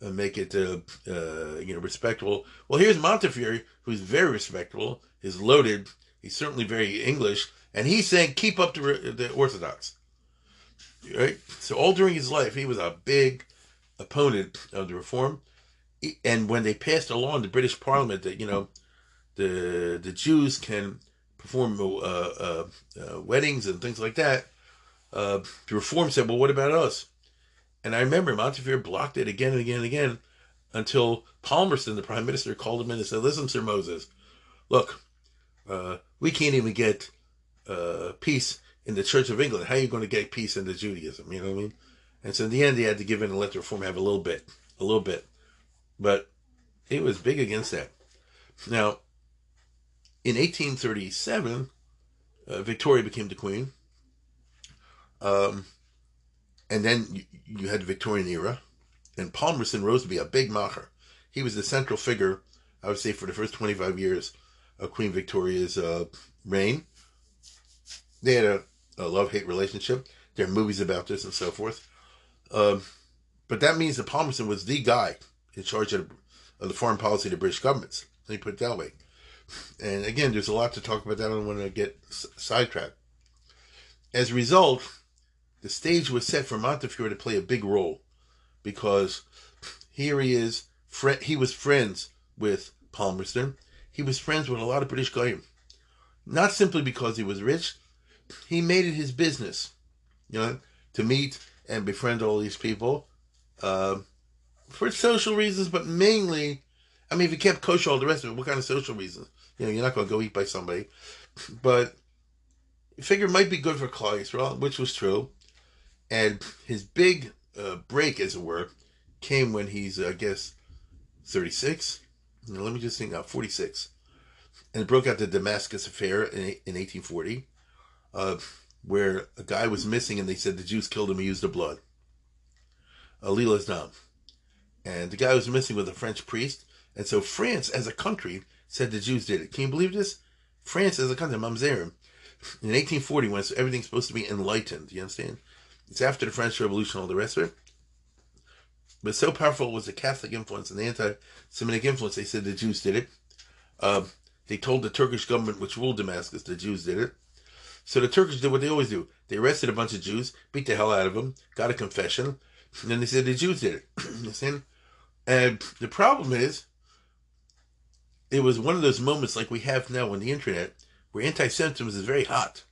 A: make it, uh, uh, you know, respectable. Well, here's Montefiore, who's very respectable, is loaded. He's certainly very English, and he's saying keep up the, the Orthodox. Right. So all during his life, he was a big opponent of the reform. And when they passed a law in the British Parliament that you know the the Jews can perform uh, uh, uh, weddings and things like that, the reform said, "Well, what about us?" And I remember Montefiore blocked it again and again and again until Palmerston, the prime minister, called him in and said, "Listen, Sir Moses, look, uh, we can't even get uh, peace in the Church of England. How are you going to get peace into Judaism? You know what I mean?" And so in the end, he had to give in and let the reform have a little bit, a little bit. But he was big against that. Now, in 1837, uh, Victoria became the queen. Um, and then you, you, had the Victorian era, and Palmerston rose to be a big macher. He was the central figure, I would say, for the first 25 years of Queen Victoria's uh, reign. They had a, a love hate relationship. There are movies about this and so forth. Um, but that means that Palmerston was the guy in charge of, of the foreign policy of the British governments. Let me put it that way. And again, there's a lot to talk about that. I don't want to get sidetracked. As a result, the stage was set for Montefiore to play a big role because here he is. He was friends with Palmerston. he was friends with a lot of British goyim. Not simply because he was rich, he made it his business, you know, to meet and befriend all these people uh, for social reasons, but mainly, I mean, if he kept kosher all the rest of it, what kind of social reasons? You know, you're not going to go eat by somebody, but figure might be good for Klal Yisrael, which was true. And his big uh, break, as it were, came when he's, uh, I guess, 36. Now, let me just think now, 46. And it broke out the Damascus affair in, in 1840, uh, where a guy was missing and they said the Jews killed him, he used the blood. Alilas Dam. And the guy was missing with a French priest. And so France, as a country, said the Jews did it. Can you believe this? France, as a country, Mamzerim, in 1840, when everything's supposed to be enlightened, you understand? It's after the French Revolution, all the rest of it. But so powerful was the Catholic influence and the anti-Semitic influence, they said the Jews did it. Uh, they told the Turkish government, which ruled Damascus, the Jews did it. So the Turkish did what they always do. They arrested a bunch of Jews, beat the hell out of them, got a confession, and then they said the Jews did it. [CLEARS THROAT] you see? And the problem is, it was one of those moments like we have now on the internet where anti-Semitism is very hot,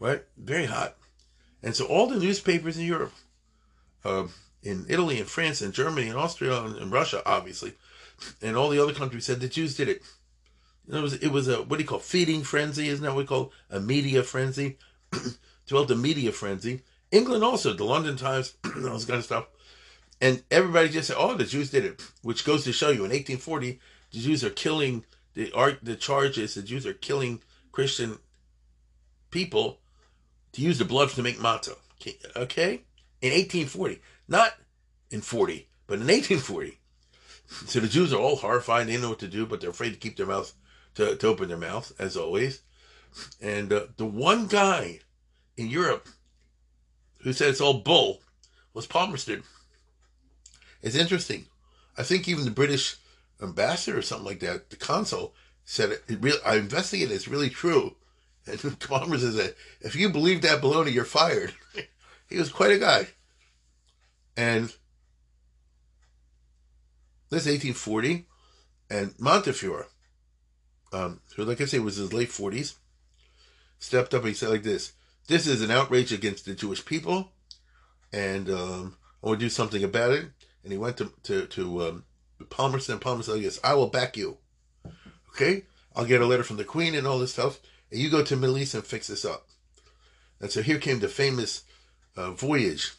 A: right? Very hot. And so all the newspapers in Europe, uh, in Italy and France and Germany and Austria and, and, Russia, obviously, and all the other countries said the Jews did it. it was it was a what do you call feeding frenzy? Isn't that what we call a media frenzy? [CLEARS THROAT] Developed a media frenzy. England also, the London Times, [CLEARS THROAT] all this kind of stuff. And everybody just said, "Oh, the Jews did it," which goes to show you in 1840 the Jews are killing the art. The charges the Jews are killing Christian people to use the blood to make matzah. Okay, in 1840, not in 40, but in 1840. So the Jews are all horrified. They know what to do, but they're afraid to keep their mouth to, to open their mouth, as always. And uh, the one guy in Europe who said it's all bull was Palmerston. It's interesting. I think even the British ambassador or something like that, the consul, said it, it really, I investigated, it's really true. And [LAUGHS] Palmerston said, if you believe that baloney, you're fired. [LAUGHS] he was quite a guy. And this is 1840, and Montefiore, um, who, like I say, was his late 40s, stepped up and he said like this, this is an outrage against the Jewish people, and um, I want to do something about it. And he went to to, to um, Palmerston. Palmerston, yes, I will back you. Okay, I'll get a letter from the Queen and all this stuff, and you go to Middle East and fix this up. And so here came the famous uh, voyage.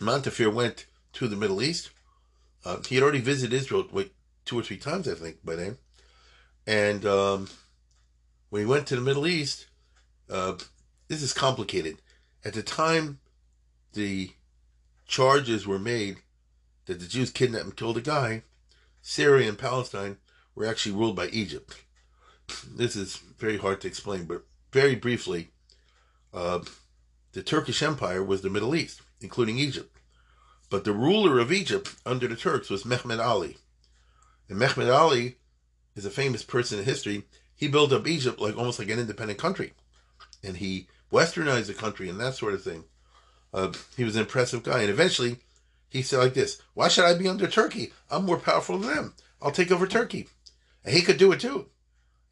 A: Montefiore went to the Middle East. Uh, he had already visited Israel like, two or three times, I think, by then. And um, when he went to the Middle East, uh, this is complicated. At the time the charges were made that the Jews kidnapped and killed a guy, Syria and Palestine were actually ruled by Egypt. This is very hard to explain, but very briefly, uh, the Turkish Empire was the Middle East, including Egypt. But the ruler of Egypt under the Turks was Mehmed Ali. And Mehmed Ali is a famous person in history. He built up Egypt like almost like an independent country. And he westernized the country and that sort of thing. Uh, he was an impressive guy. And eventually, he said like this, why should I be under Turkey? I'm more powerful than them. I'll take over Turkey. And he could do it too.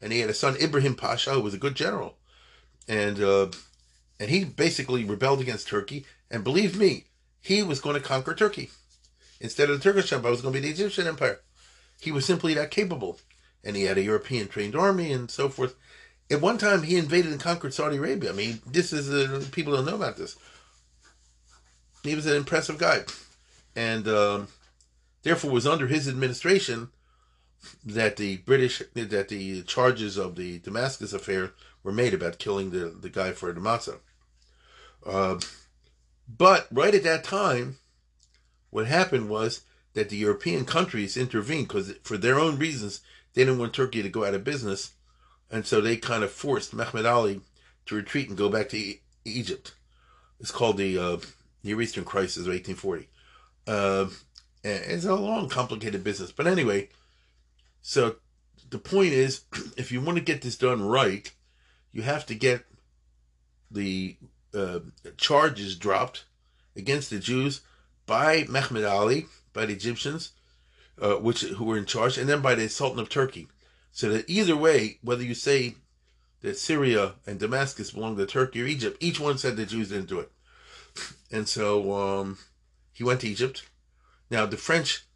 A: And he had a son, Ibrahim Pasha, who was a good general. And, uh, and he basically rebelled against Turkey. And believe me, he was going to conquer Turkey. Instead of the Turkish Empire, it was going to be the Egyptian Empire. He was simply that capable. And he had a European trained army and so forth. At one time, he invaded and conquered Saudi Arabia. I mean, this is uh, people don't know about this. He was an impressive guy, and um, therefore was under his administration that the British that the charges of the Damascus affair were made about killing the the guy for matzah. Uh, but right at that time, what happened was that the European countries intervened because for their own reasons they didn't want Turkey to go out of business and so they kind of forced Mehmed Ali to retreat and go back to e- Egypt. It's called the uh, Near Eastern Crisis of 1840. Uh, it's a long, complicated business. But anyway, so the point is, [CLEARS THROAT] if you want to get this done right, you have to get the uh, charges dropped against the Jews by Mehmed Ali, by the Egyptians, uh, which who were in charge, and then by the Sultan of Turkey. So that either way, whether you say that Syria and Damascus belong to Turkey or Egypt, each one said the Jews didn't do it. [CLEARS THROAT] And so um, he went to Egypt. Now, the French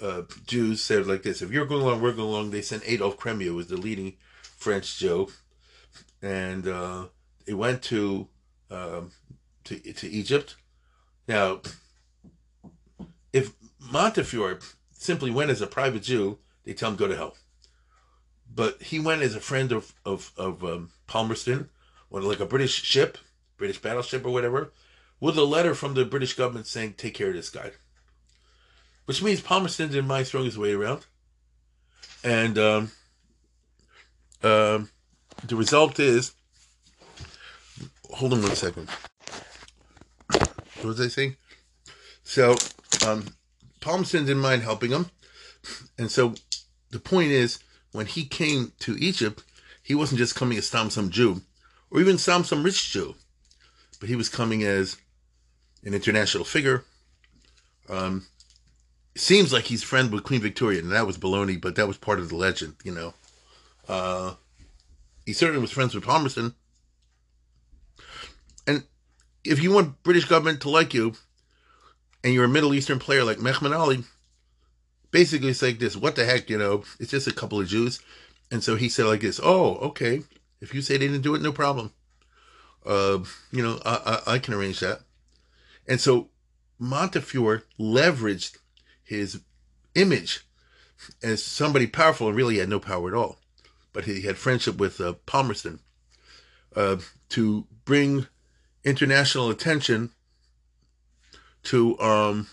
A: uh, Jews said like this if you're going along, we're going along. They sent Adolphe Crémieux, was the leading French Jew. And uh, they went to, um, to, to Egypt. Now, if Montefiore simply went as a private Jew, they tell him go to hell. But he went as a friend of of of um, Palmerston, on like a British ship, British battleship or whatever, with a letter from the British government saying take care of this guy. Which means Palmerston didn't mind throwing his weight around, and um, um, the result is. Hold on one second. What was I saying? So, um, Palmerston didn't mind helping him. And so the point is, when he came to Egypt, he wasn't just coming as some some Jew, or even some some rich Jew, but he was coming as an international figure. Um, seems like he's friend with Queen Victoria, and that was baloney, but that was part of the legend, you know. Uh, he certainly was friends with Palmerston. And if you want British government to like you, and you're a Middle Eastern player like Mehmet Ali, basically it's like this, what the heck, you know, it's just a couple of Jews. And so he said like this, oh, okay, if you say they didn't do it, no problem. Uh, you know, I, I, I can arrange that. And so Montefiore leveraged his image as somebody powerful and really had no power at all. But he had friendship with uh, Palmerston uh, to bring international attention to um,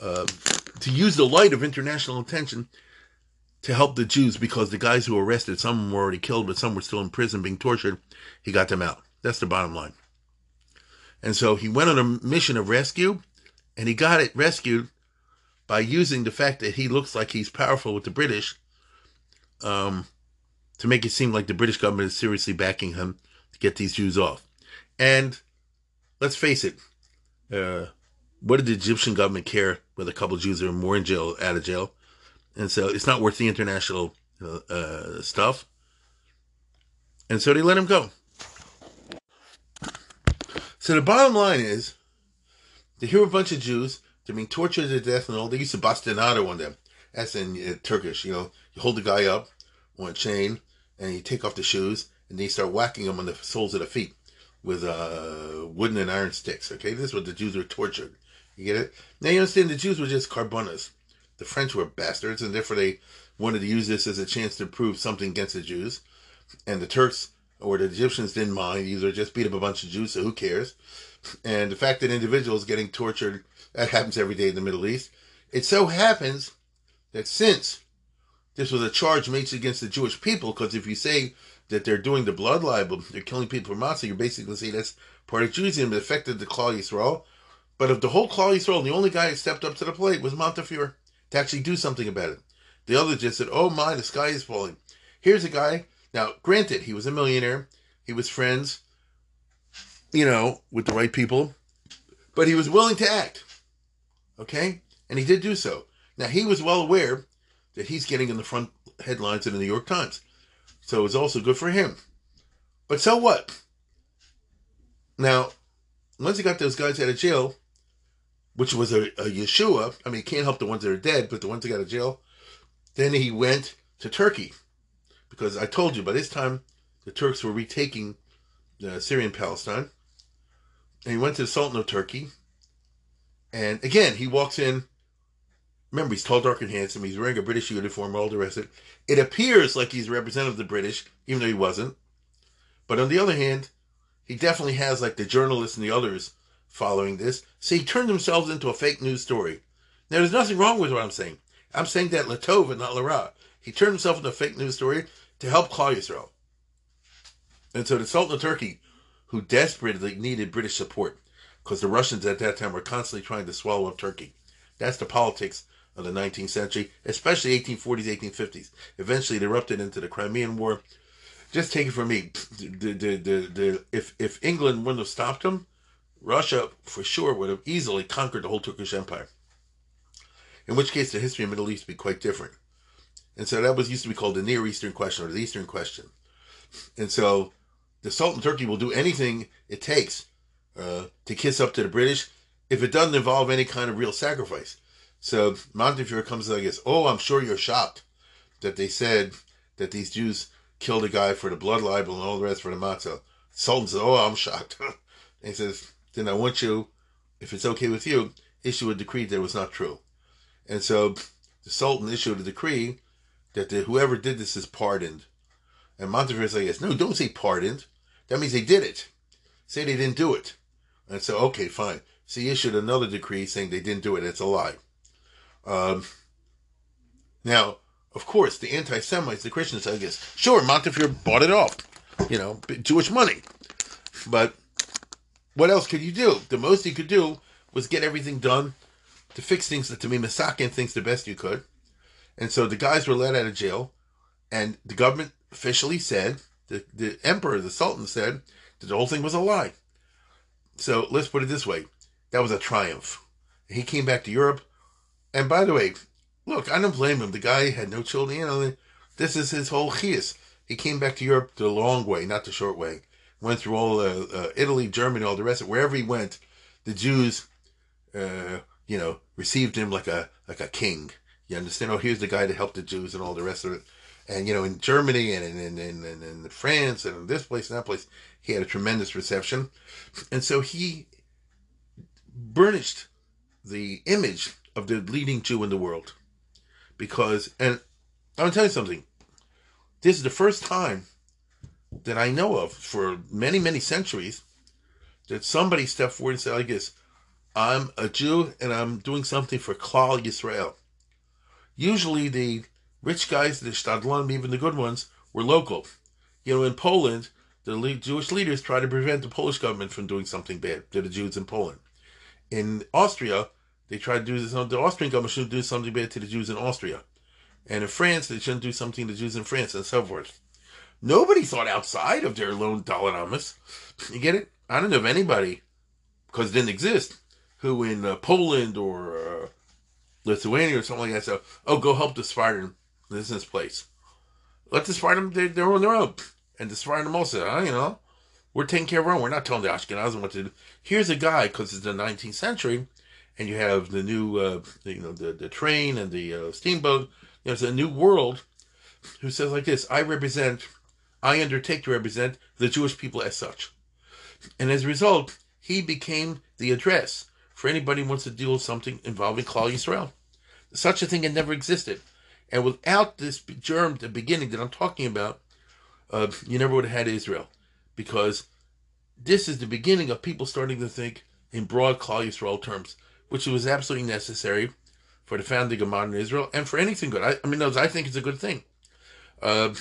A: uh, to use the light of international attention to help the Jews because the guys who were arrested, some were already killed, but some were still in prison being tortured. He got them out. That's the bottom line. And so he went on a mission of rescue, and he got it rescued by using the fact that he looks like he's powerful with the British um, to make it seem like the British government is seriously backing him to get these Jews off. And let's face it, uh, what did the Egyptian government care whether a couple of Jews are more in jail, out of jail? And so it's not worth the international uh, uh, stuff. And so they let him go. So the bottom line is, they hear a bunch of Jews, they're being tortured to death and all. They used to bastinado on them. That's in uh, Turkish, you know. You hold the guy up on a chain, and you take off the shoes, and then you start whacking him on the soles of the feet with uh, wooden and iron sticks. Okay, this is what the Jews were tortured. You get it? Now you understand the Jews were just korbanos. The French were bastards, and therefore they wanted to use this as a chance to prove something against the Jews. And the Turks or the Egyptians didn't mind These either; just beat up a bunch of Jews, so who cares? And the fact that individuals getting tortured that happens every day in the Middle East. It so happens that since this was a charge made against the Jewish people, because if you say that they're doing the blood libel, they're killing people for Matzah, you're basically saying that's part of Judaism. It affected the Klal Yisrael. But of the whole Klal Yisrael, the only guy who stepped up to the plate was Montefiore to actually do something about it. The other just said, oh my, the sky is falling. Here's a guy. Now, granted, he was a millionaire. He was friends, you know, with the right people. But he was willing to act. Okay? And he did do so. Now, he was well aware that he's getting in the front headlines in the New York Times. So it's also good for him. But so what? Now, once he got those guys out of jail, which was a, a Yeshua, I mean, he can't help the ones that are dead, but the ones that got out of jail, then he went to Turkey. Because I told you, by this time, the Turks were retaking uh, Syrian Palestine. And he went to the Sultan of Turkey. And again, he walks in Remember, he's tall, dark, and handsome. He's wearing a British uniform, all the rest of it. It appears like he's representative of the British, even though he wasn't. But on the other hand, he definitely has like the journalists and the others following this. So he turned himself into a fake news story. Now, there's nothing wrong with what I'm saying. I'm saying that Latova, not Lara. He turned himself into a fake news story to help Klal Yisrael. And so the Sultan of Turkey, who desperately needed British support, because the Russians at that time were constantly trying to swallow up Turkey. That's the politics of the 19th century, especially 1840s, 1850s. Eventually, it erupted into the Crimean War. Just take it from me, the, the, the, the, if, if England wouldn't have stopped them, Russia, for sure, would have easily conquered the whole Turkish Empire. In which case, the history of the Middle East would be quite different. And so that was used to be called the Near Eastern question or the Eastern question. And so the Sultan Turkey will do anything it takes uh, to kiss up to the British if it doesn't involve any kind of real sacrifice. So Montefiore comes like this, oh, I'm sure you're shocked that they said that these Jews killed a guy for the blood libel and all the rest for the matzah. Sultan says, oh, I'm shocked. and [LAUGHS] he says, then I want you, if it's okay with you, issue a decree that was not true. And so the Sultan issued a decree that the, whoever did this is pardoned. And Montefiore says, no, don't say pardoned. That means they did it. Say they didn't do it. And so, okay, fine. So he issued another decree saying they didn't do it. It's a lie. Um, now, of course, the anti-Semites, the Christians, I guess, sure, Montefiore bought it off, you know, Jewish money. But what else could you do? The most you could do was get everything done to fix things to me Masakin thinks the best you could. And so the guys were let out of jail, and the government officially said, the, the emperor, the sultan said, that the whole thing was a lie. So let's put it this way that was a triumph. He came back to Europe. And by the way, look, I don't blame him. The guy had no children. You know, this is his whole chias. He came back to Europe the long way, not the short way. Went through all uh, uh, Italy, Germany, all the rest of. Wherever he went, the Jews, uh, you know, received him like a like a king. You understand? Oh, here's the guy to help the Jews and all the rest of it. And you know, in Germany and in in, in, in France and in this place and that place, he had a tremendous reception. And so he burnished the image of the leading Jew in the world. Because, and I'm to tell you something. This is the first time that I know of for many, many centuries that somebody stepped forward and said like this, I'm a Jew and I'm doing something for Klal Yisrael. Usually the rich guys, the shtadlan, even the good ones, were local. You know, in Poland, the Jewish leaders try to prevent the Polish government from doing something bad to the Jews in Poland. In Austria, they try to do this. The Austrian government should do something bad to the Jews in Austria. And in France, they shouldn't do something to the Jews in France and so forth. Nobody thought outside of their lone Dalai You get it? I don't know of anybody, because it didn't exist, who in uh, Poland or uh, Lithuania or something like that said, oh, go help the Sephardim. This is this place. Let the Sephardim, they're, they're on their own. And the Sephardim also, you know, we're taking care of our own. We're not telling the Ashkenazim what to do. Here's a guy, because it's the 19th century, and you have the new, uh, you know, the, the train and the uh, steamboat. There's a new world who says like this, I represent, I undertake to represent the Jewish people as such. And as a result, he became the address for anybody who wants to deal with something involving Klal Yisrael. Such a thing had never existed. And without this germ, the beginning that I'm talking about, uh, you never would have had Israel. Because this is the beginning of people starting to think in broad Klal Yisrael terms, which was absolutely necessary for the founding of modern Israel and for anything good. I, I mean, I think it's a good thing. Uh,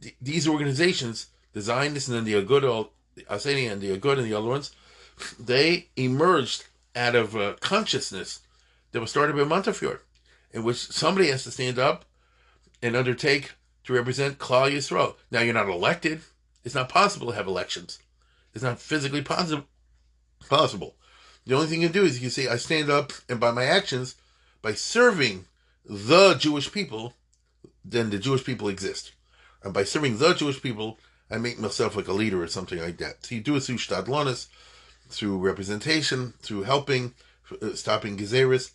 A: th- these organizations, the Zionists and then the Agud, the Asani and the Agud and the other ones, they emerged out of a consciousness that was started by Montefiore, in which somebody has to stand up and undertake to represent Klal Yisrael. Now, you're not elected. It's not possible to have elections. It's not physically possible. Possible. The only thing you can do is you can say, I stand up and by my actions, by serving the Jewish people, then the Jewish people exist. And by serving the Jewish people, I make myself like a leader or something like that. So you do it through shtadlanus, through representation, through helping, uh, stopping Gezeris.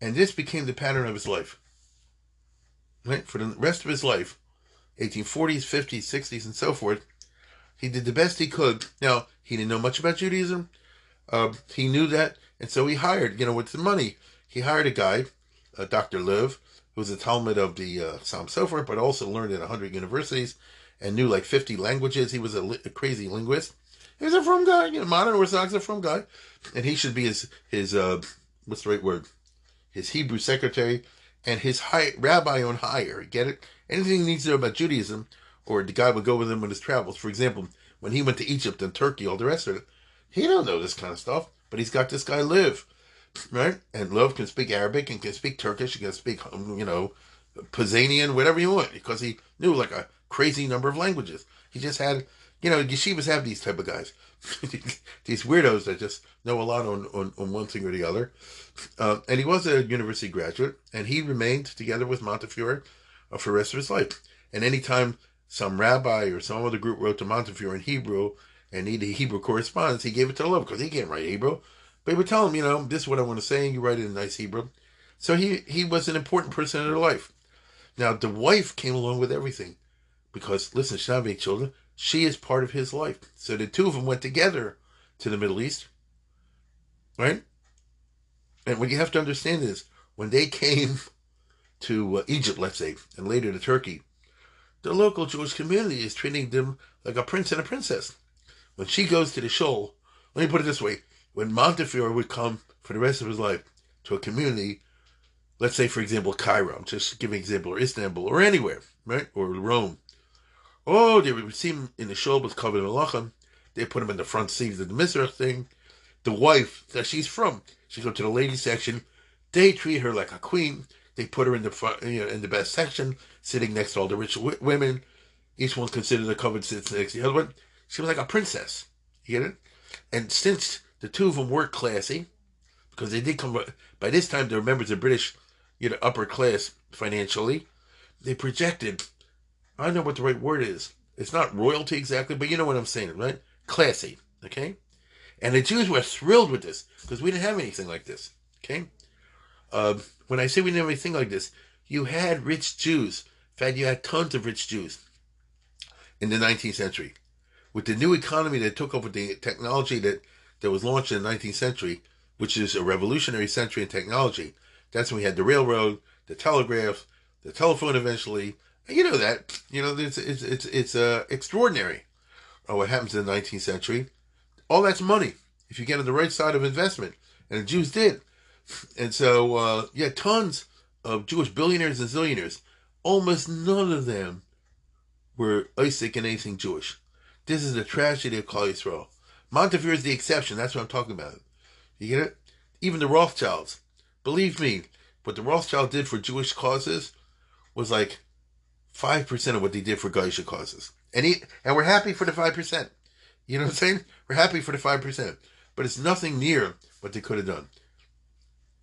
A: And this became the pattern of his life. Right? For the rest of his life, 1840s, 50s, 60s, and so forth, he did the best he could. Now, he didn't know much about Judaism. Uh, he knew that. And so he hired, you know, with the money, he hired a guy, uh, Dr. Loewe, who was a talmid of the uh, Chasam Sofer, but also learned at 100 universities and knew like 50 languages. He was a, li- a crazy linguist. He was a frum guy, you know, modern Orthodox, a frum guy. And he should be his, his uh, what's the right word? His Hebrew secretary and his high, rabbi on hire. Get it? Anything he needs to know about Judaism, or the guy would go with him on his travels. For example, when he went to Egypt and Turkey, all the rest of it, he don't know this kind of stuff. But he's got this guy Loewe right? And Loewe can speak Arabic and can speak Turkish, he can speak, um, you know, Pazanian, whatever you want, because he knew like a crazy number of languages. He just had, you know, yeshivas have these type of guys, [LAUGHS] these weirdos that just know a lot on, on, on one thing or the other. Uh, and he was a university graduate, and he remained together with Montefiore uh, for the rest of his life. And anytime some rabbi or some other group wrote to Montefiore in Hebrew and needed Hebrew correspondence, he gave it to Loewe because he can't write Hebrew. But he would tell him, you know, this is what I want to say, and you write it in nice Hebrew. So he, he was an important person in their life. Now, the wife came along with everything because, listen, she not children. She is part of his life. So the two of them went together to the Middle East, right? And what you have to understand is when they came to uh, Egypt, let's say, and later to Turkey, the local Jewish community is treating them like a prince and a princess. When she goes to the shul, let me put it this way: when Montefiore would come for the rest of his life to a community, let's say, for example, Cairo, I'm just give an example, or Istanbul, or anywhere, right, or Rome. Oh, they would see him in the with covered in malachim. They put him in the front seat of the Mizrach thing. The wife that she's from, she go to the ladies section. They treat her like a queen. They put her in the front, you know, in the best section, sitting next to all the rich w- women. Each one considered a covered sits next to the other one. She was like a princess. You get it? And since the two of them were classy, because they did come by this time, they're members of British, you know, upper class financially. They projected. I know what the right word is. It's not royalty exactly, but you know what I'm saying, right? Classy. Okay. And the Jews were thrilled with this because we didn't have anything like this. Okay. Uh, when I say we didn't have anything like this, you had rich Jews. In fact, you had tons of rich Jews in the 19th century. With the new economy that took over the technology that, that was launched in the 19th century, which is a revolutionary century in technology, that's when we had the railroad, the telegraph, the telephone eventually. You know that. You know, it's, it's, it's, it's uh, extraordinary uh, what happens in the 19th century. All that's money if you get on the right side of investment. And the Jews did. And so, uh, yeah, tons of Jewish billionaires and zillionaires. Almost none of them were Isaac and anything Jewish. This is the tragedy of Klal Yisrael. Montefiore is the exception. That's what I'm talking about. You get it? Even the Rothschilds. Believe me, what the Rothschild did for Jewish causes was like 5% of what they did for goyishe causes. And, he, and we're happy for the 5%. You know what I'm saying? We're happy for the 5%. But it's nothing near what they could have done.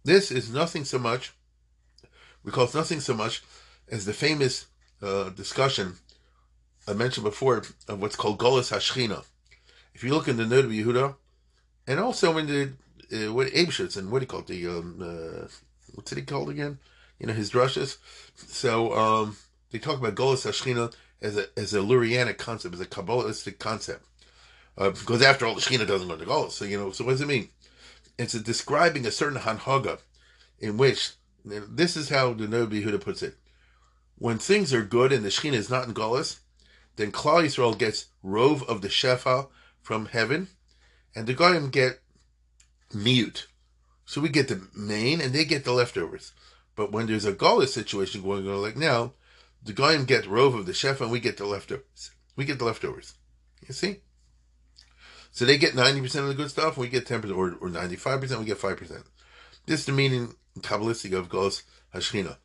A: This is nothing so much, we call it nothing so much as the famous uh, discussion I mentioned before of what's called Golas Hashchina. If you look in the Noda BiYehuda, and also in the uh, what Eybeschutz and what do you call it? The um, uh, what's it called again? You know his drushes. So um, they talk about Golas Hashchina as a as a Lurianic concept, as a Kabbalistic concept. Uh, because after all, the Shechina doesn't go to Golas. So you know, so what does it mean? It's describing a certain hanhaga in which this is how the Noda BiYehuda puts it. When things are good and the Shechina is not in Golas, then Klal Yisrael gets rove of the Shefa from heaven, and the Goyim get mute. So we get the main, and they get the leftovers. But when there's a Golas situation going on like now, the Goyim get rove of the Shefa, and we get the leftovers. We get the leftovers. You see? So they get 90% of the good stuff, and we get 10%, or, or 95%, we get 5%. This is the meaning Kabbalistic of Golas Hashchina.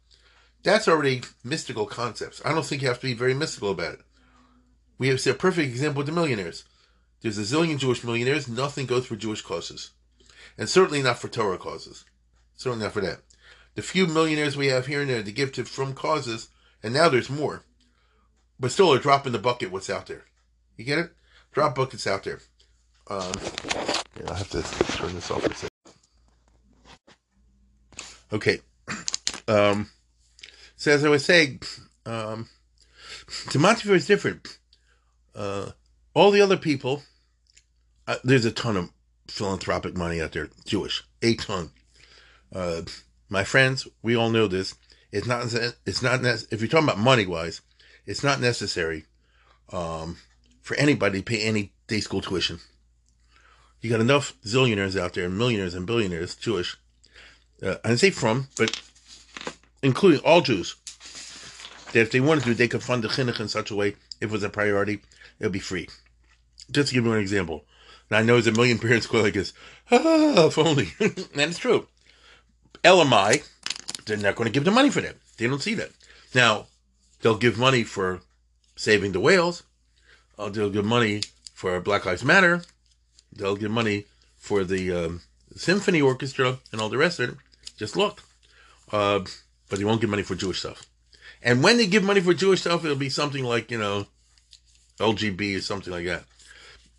A: That's already mystical concepts. I don't think you have to be very mystical about it. We have a perfect example with the millionaires. There's a zillion Jewish millionaires. Nothing goes for Jewish causes. And certainly not for Torah causes. Certainly not for that. The few millionaires we have here and there, they give to frum causes, and now there's more. But still a drop in the bucket what's out there. You get it? Drop buckets out there. Um, yeah, I have to turn this off for a second. Okay. [CLEARS THROAT] Um, so as I was saying, um, Montefiore is different. Uh, all the other people, uh, there's a ton of philanthropic money out there, Jewish, a ton. Uh, my friends, we all know this. It's not. It's not. If you're talking about money wise, it's not necessary um, for anybody to pay any day school tuition. You got enough zillionaires out there, millionaires and billionaires, Jewish. Uh, I say frum, but including all Jews, that if they wanted to, they could fund the chinuch in such a way, if it was a priority, it would be free. Just to give you an example. Now I know there's a million [LAUGHS] parents go like this, ah, if only. [LAUGHS] and it's true. LMI, they're not going to give the money for that. They don't see that. Now, they'll give money for saving the whales. Uh, they'll give money for Black Lives Matter. They'll give money for the um, symphony orchestra and all the rest of it. Just look. Uh, but they won't give money for Jewish stuff. And when they give money for Jewish stuff, it'll be something like, you know, LGB or something like that.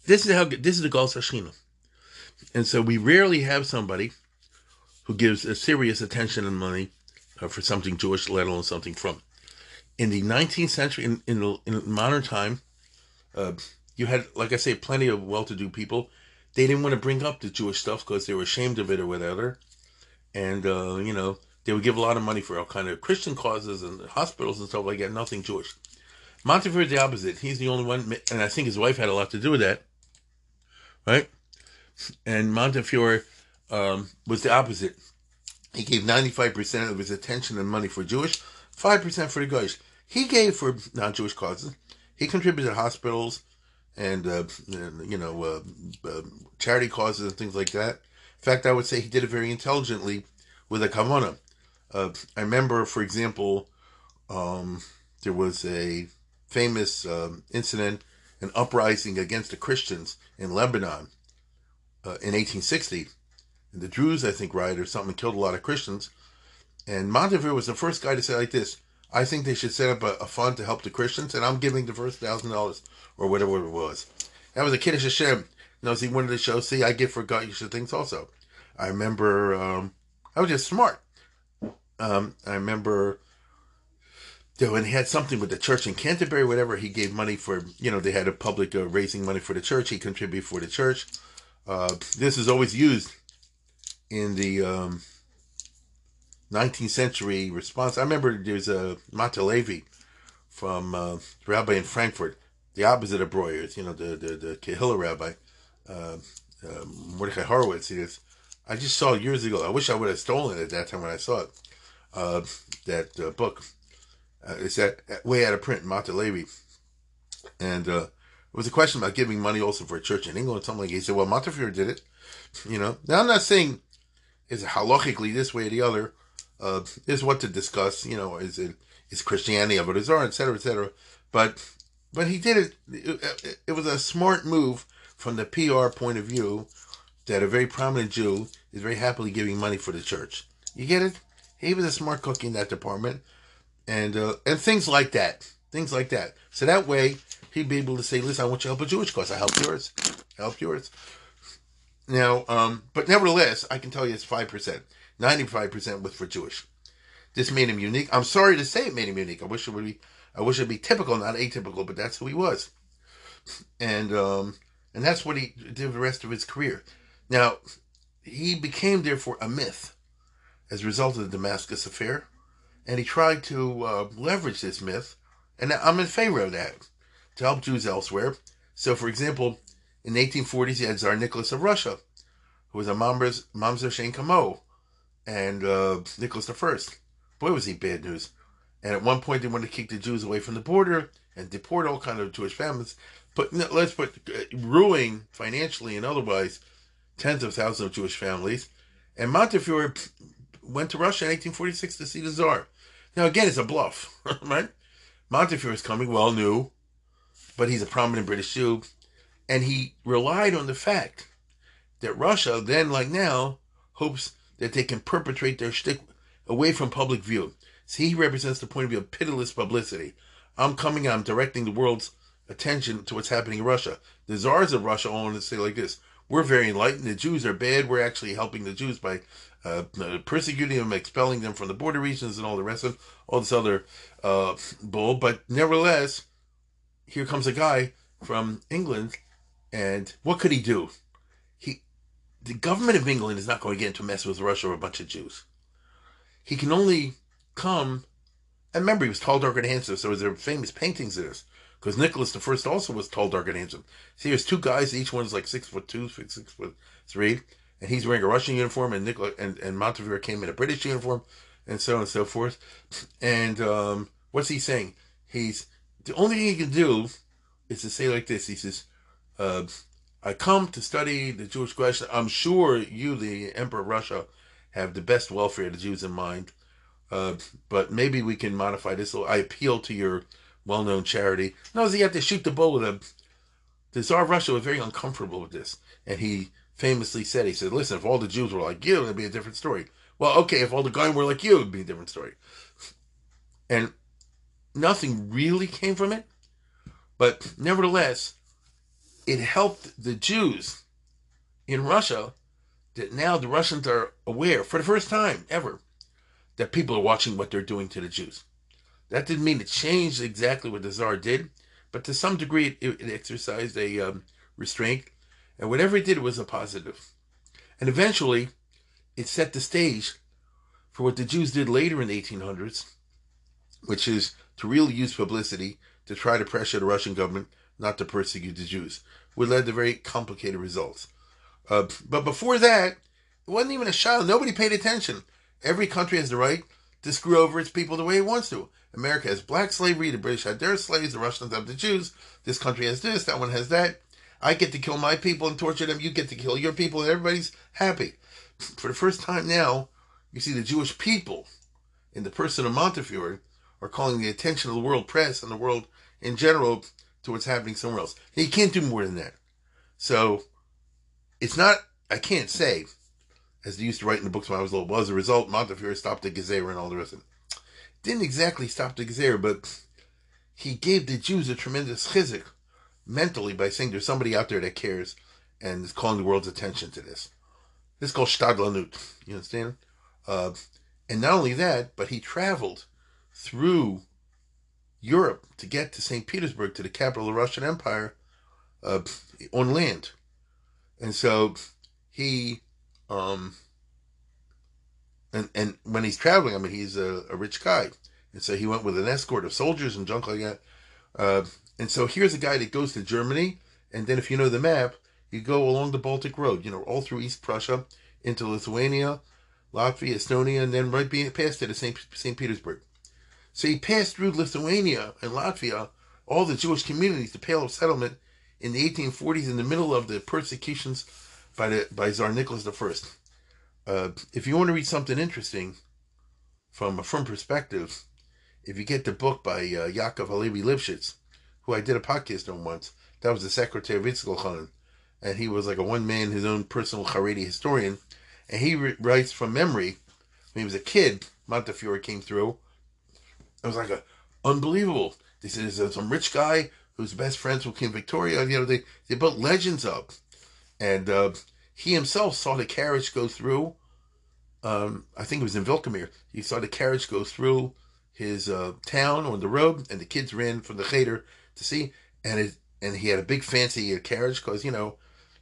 A: This is how, this is the Golas Hashchina. And so we rarely have somebody who gives a serious attention and money uh, for something Jewish, let alone something from. In the 19th century, in, in, in modern time, uh, you had, like I say, plenty of well-to-do people. They didn't want to bring up the Jewish stuff because they were ashamed of it or whatever. And, uh, you know, they would give a lot of money for all kind of Christian causes and hospitals and stuff like that, nothing Jewish. Montefiore the opposite. He's the only one, and I think his wife had a lot to do with that, right? And Montefiore um, was the opposite. He gave 95% of his attention and money for Jewish, 5% for the Goyish. He gave for non-Jewish causes. He contributed to hospitals and, uh, you know, uh, uh, charity causes and things like that. In fact, I would say he did it very intelligently with a kavana. Uh, I remember, for example, um, there was a famous um, incident, an uprising against the Christians in Lebanon uh, in 1860. And the Druze, I think, rioted or something, killed a lot of Christians. And Montefiore was the first guy to say like this, I think they should set up a, a fund to help the Christians, and I'm giving the first thousand dollars or whatever it was. That was a Kiddush Hashem. You see, one of the shows, see, I give for God, you should things also. I remember, um, I was just smart. Um, I remember when he had something with the church in Canterbury, whatever, he gave money for, you know, they had a public uh, raising money for the church. He contributed for the church. Uh, this is always used in the um, 19th century responsa. I remember there's a Matteh Levi from uh, rabbi in Frankfurt, the opposite of Breuer's, you know, the the, the rabbi, uh, uh, Mordechai Horowitz. He is, I just saw years ago. I wish I would have stolen it at that time when I saw it. Uh, that uh, book. Uh, it's way out of print, Matteh Levi. And uh, it was a question about giving money also for a church in England. or Something like he said, well, Montefiore did it. You know, now I'm not saying is it halachically this way or the other. Uh, is what to discuss. You know, is it is Christianity of it, is et cetera, et cetera. But but he did it, it. It was a smart move from the PR point of view that a very prominent Jew is very happily giving money for the church. You get it? He was a smart cookie in that department, and uh, and things like that, things like that. So that way he'd be able to say, "Listen, I want you to help a Jewish cause. I help yours, I help yours." Now, um, but nevertheless, I can tell you it's five percent. Ninety-five percent was for Jewish. This made him unique. I'm sorry to say it made him unique. I wish it would be. I wish it'd be typical, not atypical, but that's who he was, and um, and that's what he did the rest of his career. Now, he became therefore a myth as a result of the Damascus affair, and he tried to uh, leverage this myth, and I'm in favor of that to help Jews elsewhere. So, for example, in the 1840s, you had Tsar Nicholas of Russia, who was a Mamzer, Mamzer Shein Kamo, and uh, Nicholas I. Boy, was he bad news. And at one point, they wanted to kick the Jews away from the border and deport all kind of Jewish families. But let's put uh, ruining financially and otherwise tens of thousands of Jewish families. And Montefiore went to Russia in 1846 to see the Tsar. Now, again, it's a bluff, [LAUGHS] right? Montefiore is coming, well knew, but he's a prominent British Jew, and he relied on the fact that Russia, then like now, hopes that they can perpetrate their shtick away from public view. See, he represents the point of view of pitiless publicity. I'm coming, I'm directing the world's attention to what's happening in Russia. The czars of Russia all want to say like this we're very enlightened. The Jews are bad. We're actually helping the Jews by uh, persecuting them, expelling them from the border regions, and all the rest of all this other uh, bull. But nevertheless, here comes a guy from England, and what could he do? He, the government of England is not going to get into a mess with Russia or a bunch of Jews. He can only come. And remember, he was tall, dark, and handsome. So there famous paintings of this because Nicholas the First also was tall, dark, and handsome. See, there's two guys. Each one's like six foot two, six, foot three, and he's wearing a Russian uniform, and Nicholas and, and Montefiore came in a British uniform, and so on and so forth. And um, what's he saying? He's the only thing he can do is to say like this. He says, uh, "I come to study the Jewish question. I'm sure you, the Emperor of Russia, have the best welfare of the Jews in mind." Uh, but maybe we can modify this. I appeal to your well-known charity. No, he had to shoot the bull with him. The Tsar of Russia was very uncomfortable with this, and he famously said, "He said, listen, if all the Jews were like you, it'd be a different story." Well, okay, if all the guys were like you, it'd be a different story. And nothing really came from it, but nevertheless, it helped the Jews in Russia that now the Russians are aware, for the first time ever, that people are watching what they're doing to the Jews. That didn't mean it changed exactly what the Tsar did, but to some degree it, it exercised a um, restraint, and whatever it did was a positive. And eventually, it set the stage for what the Jews did later in the 1800s, which is to really use publicity to try to pressure the Russian government not to persecute the Jews, which led to very complicated results. Uh, but before that, it wasn't even a shot. Nobody paid attention. Every country has the right to screw over its people the way it wants to. America has black slavery, the British had their slaves, the Russians have the Jews, this country has this, that one has that. I get to kill my people and torture them, you get to kill your people, and everybody's happy. For the first time now, you see the Jewish people, in the person of Montefiore, are calling the attention of the world press and the world in general to what's happening somewhere else. He can't do more than that. So, it's not, I can't say, as they used to write in the books when I was little, well, as a result, Montefiore stopped the Gezerah and all the rest of it. Didn't exactly stop the Gezerah, but he gave the Jews a tremendous chizuk mentally by saying there's somebody out there that cares and is calling the world's attention to this. This is called Shtadlanut. You understand? Uh, and not only that, but he traveled through Europe to get to St. Petersburg, to the capital of the Russian Empire, uh, on land. And so he, um, and, and when he's traveling, I mean, he's a, a rich guy. And so he went with an escort of soldiers and junk like that. Uh, and so here's a guy that goes to Germany, and then if you know the map, you go along the Baltic Road, you know, all through East Prussia into Lithuania, Latvia, Estonia, and then right past it St. St. Petersburg. So he passed through Lithuania and Latvia, all the Jewish communities, the Pale of Settlement, in the 1840s, in the middle of the persecutions by the by Tsar Nicholas I. Uh, if you want to read something interesting from a frum perspective, if you get the book by uh, Yaakov Halevi Lipschitz, who I did a podcast on once, that was the secretary of Yitzchak Elchanan, and he was like a one man, his own personal Haredi historian, and he re- writes from memory. When he was a kid, Montefiore came through. It was like a unbelievable. They said there's some rich guy who's best friends with King Victoria. You know, they they built legends up, and uh, he himself saw the carriage go through. Um, I think it was in Vilkamir. He saw the carriage go through his uh, town on the road, and the kids ran from the cheder to see. And it, and he had a big fancy carriage because you know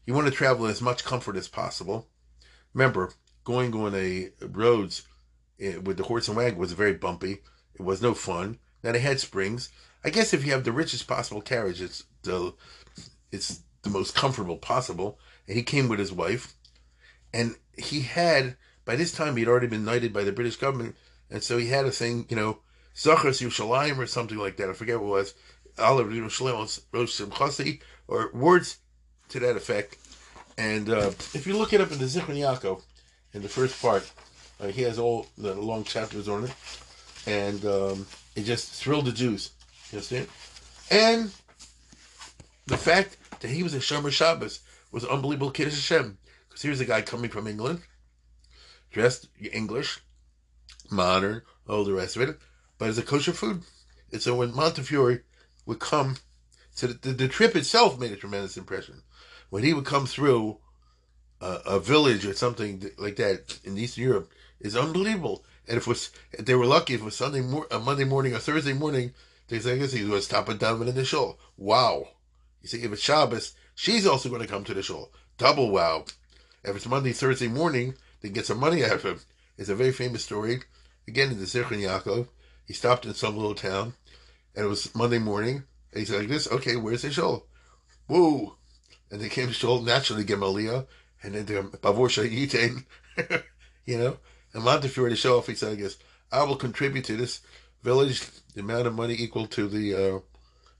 A: you want to travel in as much comfort as possible. Remember, going on a roads eh, with the horse and wagon was very bumpy. It was no fun. Now they had springs. I guess if you have the richest possible carriage, it's the it's the most comfortable possible. And he came with his wife, and he had by this time he'd already been knighted by the British government, and so he had a thing, you know, Zachas Yerushalayim or something like that. I forget what it was. Olive Yerushalayim Rosh Simchasi or words to that effect. And uh, if you look it up in the Zichron Yaakov, in the first part, uh, he has all the long chapters on it, and um, it just thrilled the Jews. You understand? And the fact that he was a Shomer Shabbos was unbelievable Kiddush Hashem. Because here's a guy coming from England, dressed English, modern, all the rest of it, but it's a kosher food. And so when Montefiore would come, so the, the trip itself made a tremendous impression. When he would come through a, a village or something like that in Eastern Europe, is unbelievable. And if, it was, if they were lucky, if it was Sunday, mor- a Monday morning or Thursday morning, they say, guess he was stopping down in the shul. Wow. You see, if it's Shabbos, she's also going to come to the shul. Double wow. If it's Monday, Thursday morning, they get some money out of him. It's a very famous story. Again, in the Zichron Yaakov, he stopped in some little town, and it was Monday morning, and he said like this, okay, where's the shul? Whoa. And they came to shul, naturally, Gemalia, and then they're Pavor Shayitain, [LAUGHS] you know? And Montefiore to show off, he said, I guess, I will contribute to this village the amount of money equal to the, uh,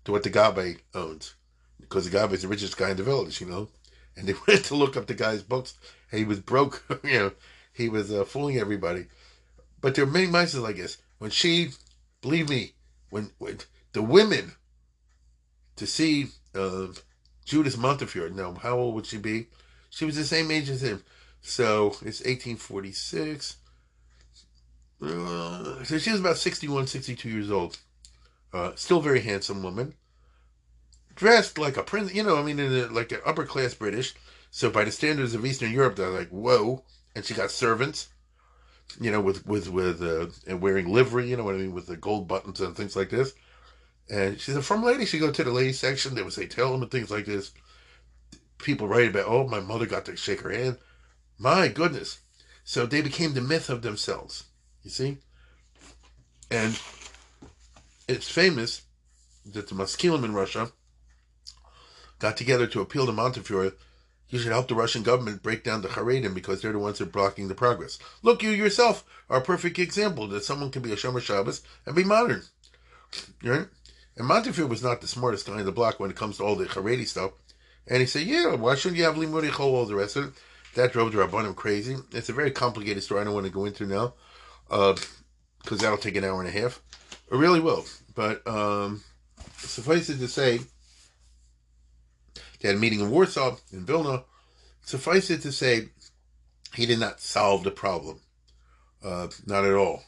A: to what the Gabbai owns. Because the Gabbai is the richest guy in the village, you know? And they [LAUGHS] went to look up the guy's books, and he was broke, [LAUGHS] you know? He was uh, fooling everybody. But there are many mices like this. When she, believe me, when, when the women to see uh, Judith Montefiore, now how old would she be? She was the same age as him. So it's 1846. Uh, so she was about 61, 62 years old. uh, still very handsome woman, dressed like a prince. You know, I mean, a, like an upper class British. So by the standards of Eastern Europe, they're like, whoa. And she got servants, you know, with with with uh, and wearing livery. You know what I mean, with the gold buttons and things like this. And she's a frum lady. She go to the ladies section. They would say, tell them and things like this. People write about, oh, my mother got to shake her hand. My goodness. So they became the myth of themselves. You see? And it's famous that the Maskilim in Russia got together to appeal to Montefiore. You should help the Russian government break down the Haredim because they're the ones that are blocking the progress. Look, you yourself are a perfect example that someone can be a Shomer Shabbos and be modern. Right? And Montefiore was not the smartest guy in the block when it comes to all the Haredi stuff. And he said, yeah, why shouldn't you have Limudi Chol, all the rest of it? That drove the Rabbanim crazy. It's a very complicated story I don't want to go into now, because uh, that'll take an hour and a half. It really will. But um, suffice it to say, they had a meeting in Warsaw, in Vilna. Suffice it to say, he did not solve the problem. Uh, not at all.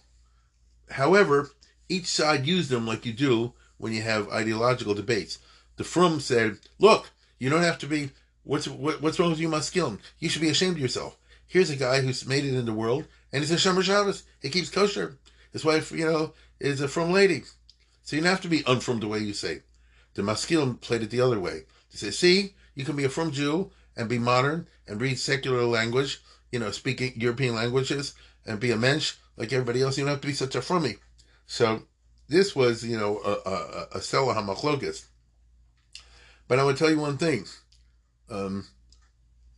A: However, each side used them like you do when you have ideological debates. The Frum said, "Look, you don't have to be. What's what, what's wrong with you, Maskilim? You should be ashamed of yourself. Here's a guy who's made it in the world, and he's a Shomer Shabbos. He keeps kosher. His wife, you know, is a Frum lady. So you don't have to be unfrum the way you say. The Maskilim played it the other way. They say, see, you can be a Frum Jew and be modern and read secular language, you know, speaking European languages and be a mensch like everybody else. You don't have to be such a frummy. So this was, you know, a, a, a Selah HaMachlokes. But I would tell you one thing. Um,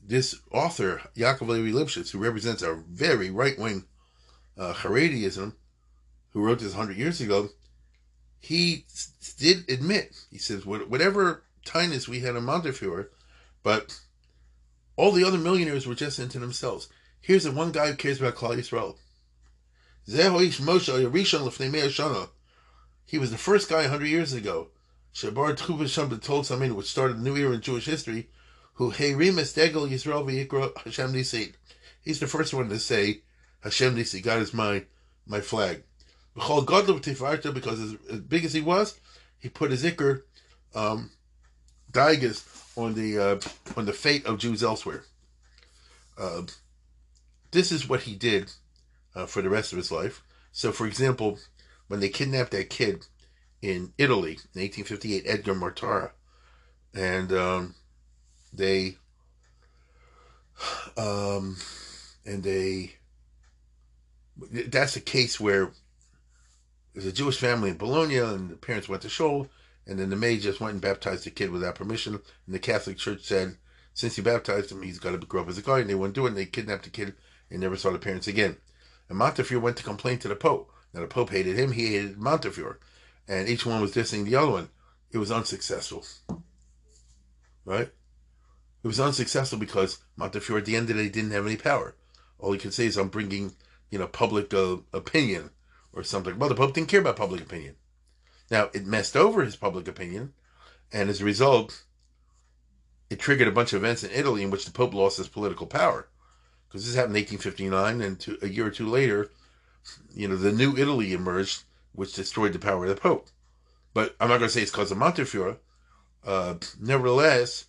A: this author, Yaakov Levi Lipschitz, who represents a very right-wing uh, Haredism, who wrote this 100 years ago, he did admit, he says, whatever tinus we had in Montefiore, but all the other millionaires were just into themselves. Here's the one guy who cares about Klal Yisrael. Zehoish Moshe Rishon Lefnei Shana. He was the first guy 100 years ago, Shabar Tchuvah told something which started a new era in Jewish history, who Heirim Estegel Yisrael V'yikra Hashem Nisi. He's the first one to say, Hashem Nisi, God is my, my flag. Because as, as big as he was, he put his Iker, um, Daigas on the, uh, on the fate of Jews elsewhere. Uh, this is what he did uh, for the rest of his life. So, for example, when they kidnapped that kid in Italy in 1858, Edgar Mortara, and um, they um, and they that's a case where there's a Jewish family in Bologna, and the parents went to shul, and then the maid just went and baptized the kid without permission, and the Catholic Church said, since you baptized him, he's got to grow up as a guy, and they wouldn't do it, and they kidnapped the kid and never saw the parents again. And Montefiore went to complain to the Pope. Now the Pope hated him, he hated Montefiore, and each one was dissing the other one. It was unsuccessful, right? It was unsuccessful because Montefiore, at the end of the day, didn't have any power. All he could say is, "I'm bringing, you know, public uh, opinion or something." Well, the Pope didn't care about public opinion. Now it messed over his public opinion, and as a result, it triggered a bunch of events in Italy in which the Pope lost his political power. Because this happened in 1859, and two, a year or two later, you know, the new Italy emerged, which destroyed the power of the Pope. But I'm not going to say it's because of Montefiore. Uh, nevertheless,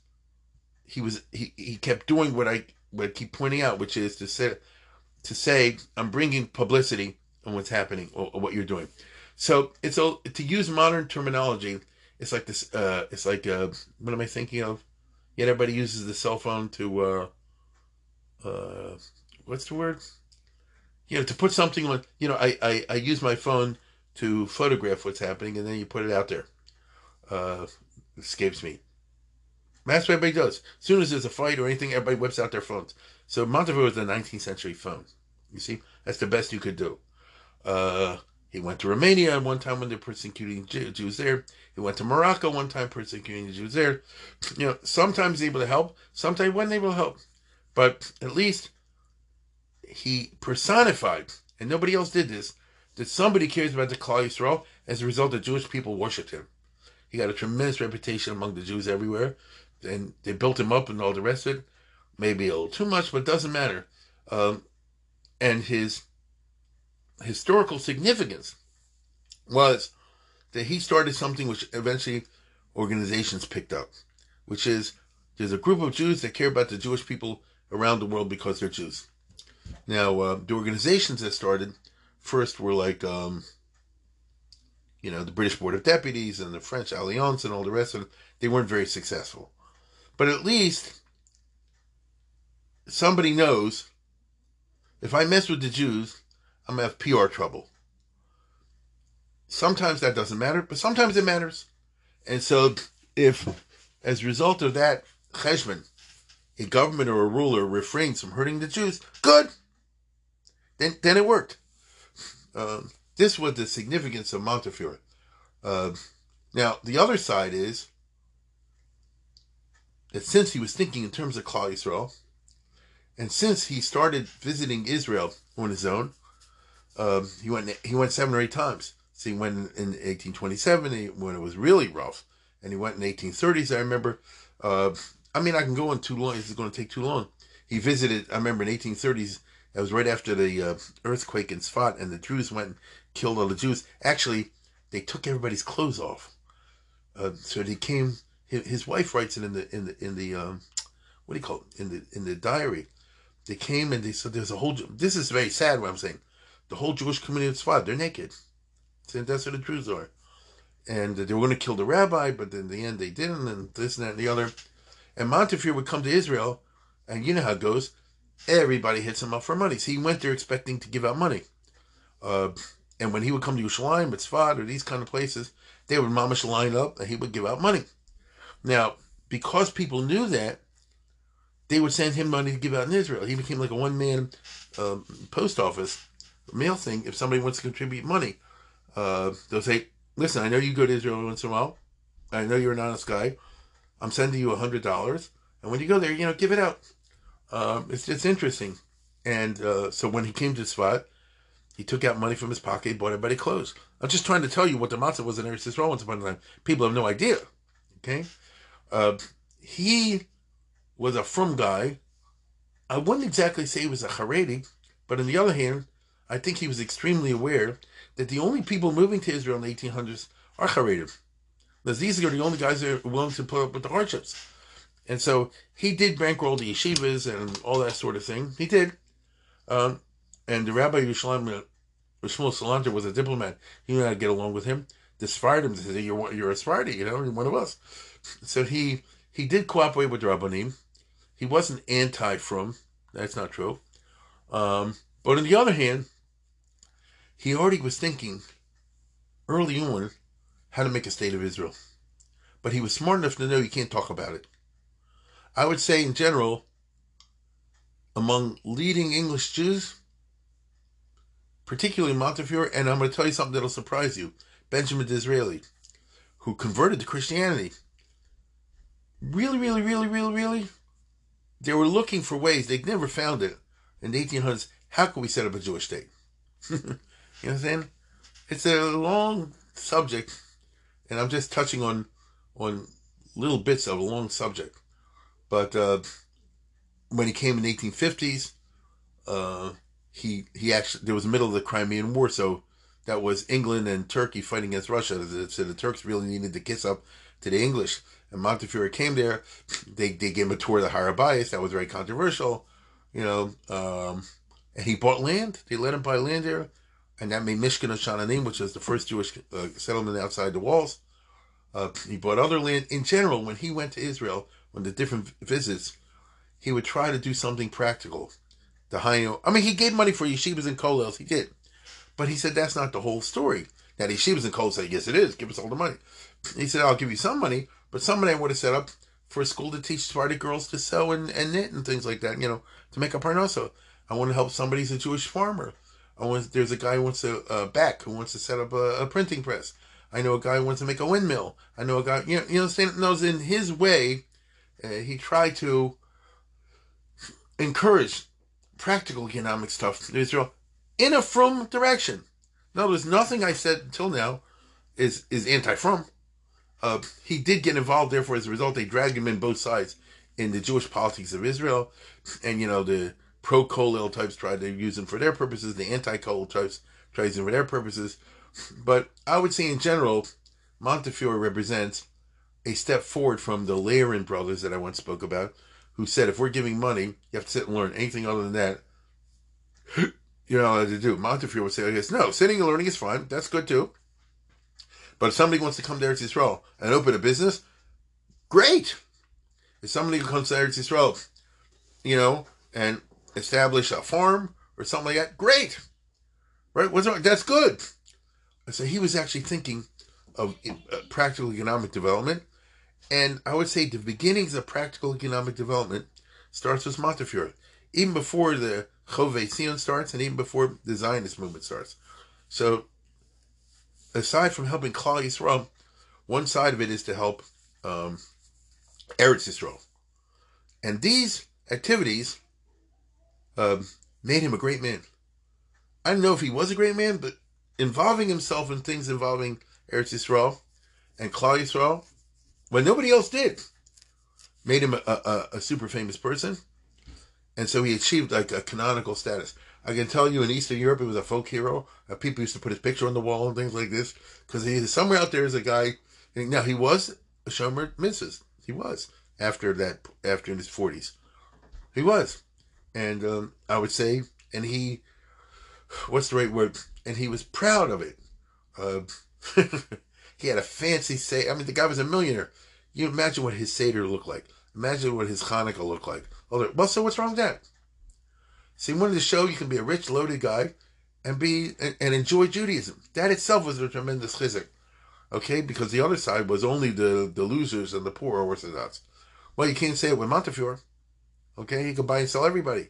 A: he was he, he kept doing what I what I keep pointing out, which is to say to say I'm bringing publicity on what's happening or, or what you're doing. So it's a to use modern terminology. It's like this. Uh, it's like uh, what am I thinking of? Yet everybody uses the cell phone to uh, uh, what's the word? you know, to put something on, you know, I, I, I use my phone to photograph what's happening and then you put it out there. Uh, escapes me. That's what everybody does. As soon as there's a fight or anything, everybody whips out their phones. So Montefiore was the 19th century phone. You see, that's the best you could do. Uh, he went to Romania one time when they're persecuting Jews there. He went to Morocco one time persecuting the Jews there. You know, sometimes able to help, sometimes wasn't able to help. But at least he personified, and nobody else did this, that somebody cares about the Klal Yisrael. As a result, the Jewish people worshipped him. He got a tremendous reputation among the Jews everywhere, and they built him up and all the rest of it. Maybe a little too much, but it doesn't matter. Um, and his historical significance was that he started something which eventually organizations picked up, which is there's a group of Jews that care about the Jewish people around the world because they're Jews. Now, uh, the organizations that started first were like, um, you know, the British Board of Deputies and the French Alliance and all the rest of it. They weren't very successful. But at least somebody knows if I mess with the Jews, I'm going to have PR trouble. Sometimes that doesn't matter, but sometimes it matters. And so, if as a result of that cheshbon, a government or a ruler refrains from hurting the Jews, good. Then, then it worked. Uh, this was the significance of Montefiore. Uh, now, the other side is that since he was thinking in terms of Klal Yisrael, and since he started visiting Israel on his own, uh, he went he went seven or eight times. So he went in, in 1827 when it was really rough, and he went in 1830s. I remember. Uh, I mean, I can go on too long. This is going to take too long. He visited. I remember in 1830s. It was right after the uh, earthquake in Sfat, and the Druze went and killed all the Jews. Actually, they took everybody's clothes off. Uh, so they came. His, wife writes it in the in the in the um, what do you call it in the in the diary. They came and they said there's a whole. This is very sad. What I'm saying, the whole Jewish community of Sfat they're naked. And that's what the Druze are. And they were going to kill the rabbi, but in the end they didn't, and this and that and the other. And Montefiore would come to Israel, and you know how it goes. Everybody hits him up for money. So he went there expecting to give out money. Uh, and when he would come to Yerushalayim, Tzfat, or these kind of places, they would mamish line up and he would give out money. Now, because people knew that, they would send him money to give out in Israel. He became like a one man um, post office mail thing. If somebody wants to contribute money, uh, they'll say, Listen, I know you go to Israel once in a while. I know you're an honest guy. I'm sending you a $100. And when you go there, you know, give it out. Um, it's just interesting. And uh, so when he came to Sfat, he took out money from his pocket, bought everybody clothes. I'm just trying to tell you what the matzav was in Eretz Yisrael once upon a time. People have no idea. Okay? Uh, he was a frum guy. I wouldn't exactly say he was a Haredi, but on the other hand, I think he was extremely aware that the only people moving to Israel in the 1800s are Haredim. Because these are the only guys that are willing to put up with the hardships. And so he did bankroll the yeshivas and all that sort of thing. He did. Um, and the Rabbi Yerushalayim, uh, Shmuel Salanter, was a diplomat. He knew how to get along with him. The Sephardim said, you're, you're a Sephardi, you know, you're one of us. So he he did cooperate with Rabbanim. He wasn't anti-frum. That's not true. Um, but on the other hand, he already was thinking early on how to make a state of Israel. But he was smart enough to know you can't talk about it. I would say, in general, among leading English Jews, particularly Montefiore, and I'm going to tell you something that'll surprise you Benjamin Disraeli, who converted to Christianity. Really, really, really, really, really, they were looking for ways. They never found it in the 1800s. How can we set up a Jewish state? [LAUGHS] you know what I'm saying? It's a long subject, and I'm just touching on on little bits of a long subject. But uh, when he came in the 1850s, uh, he he actually there was the middle of the Crimean War, so that was England and Turkey fighting against Russia. So the Turks really needed to kiss up to the English. And Montefiore came there. They they gave him a tour of the Har HaBayis. That was very controversial, you know. Um, and he bought land. They let him buy land there, and that made Mishkan Sha'ananim, which was the first Jewish uh, settlement outside the walls. Uh, he bought other land. In general, when he went to Israel, on the different visits, he would try to do something practical. The high, I mean, he gave money for yeshivas and kollels. He did, but he said that's not the whole story. Now yeshivas and kollels said, "Yes, it is. Give us all the money." He said, "I'll give you some money, but some money I would have set up for a school to teach Sephardic girls to sew and, and knit and things like that. You know, to make a parnasa. I want to help somebody who's a Jewish farmer. I want. There's a guy who wants to uh, back who wants to set up a, a printing press. I know a guy who wants to make a windmill. I know a guy, you know, you know, knows in his way uh, he tried to encourage practical economic stuff in Israel in a frum direction. Now, there's nothing I said until now is is anti-frum. Uh, he did get involved, therefore, as a result, they dragged him in both sides in the Jewish politics of Israel, and you know the pro Kollel types tried to use him for their purposes, the anti Kollel types tried him for their purposes. But I would say, in general, Montefiore represents a step forward from the Lehren brothers that I once spoke about, who said if we're giving money, you have to sit and learn. Anything other than that, you're not allowed to do. Montefiore would say, I guess, no, sitting and learning is fine. That's good too. But if somebody wants to come to Eretz Yisrael and open a business, great. If somebody comes to Eretz Yisrael, you know, and establish a farm or something like that, great. Right? What's wrong? That's good. So he was actually thinking of uh, practical economic development. And I would say the beginnings of practical economic development starts with Montefiore, even before the Chove Sion starts and even before the Zionist movement starts. So, aside from helping Klal Yisrael, one side of it is to help um, Eretz Yisrael. And these activities um, made him a great man. I don't know if he was a great man, but involving himself in things involving Eretz Yisrael and Klal Yisrael, when nobody else did, made him a, a, a, super famous person. And so he achieved like a canonical status. I can tell you in Eastern Europe, he was a folk hero. Uh, people used to put his picture on the wall and things like this because he somewhere out there is a guy. Now he was a Shomer Mitzvahs. He was after that, after in his forties, he was, and um, I would say, and he, what's the right word? And he was proud of it. Uh, [LAUGHS] he had a fancy say. I mean, the guy was a millionaire. You imagine what his Seder looked like. Imagine what his Hanukkah looked like. Well, so what's wrong with that? See, wanted to show you can be a rich, loaded guy and be and, and enjoy Judaism. That itself was a tremendous chizuk. Okay, because the other side was only the, the losers and the poor Orthodox. Well, you can't say it with Montefiore. Okay, he could buy and sell everybody.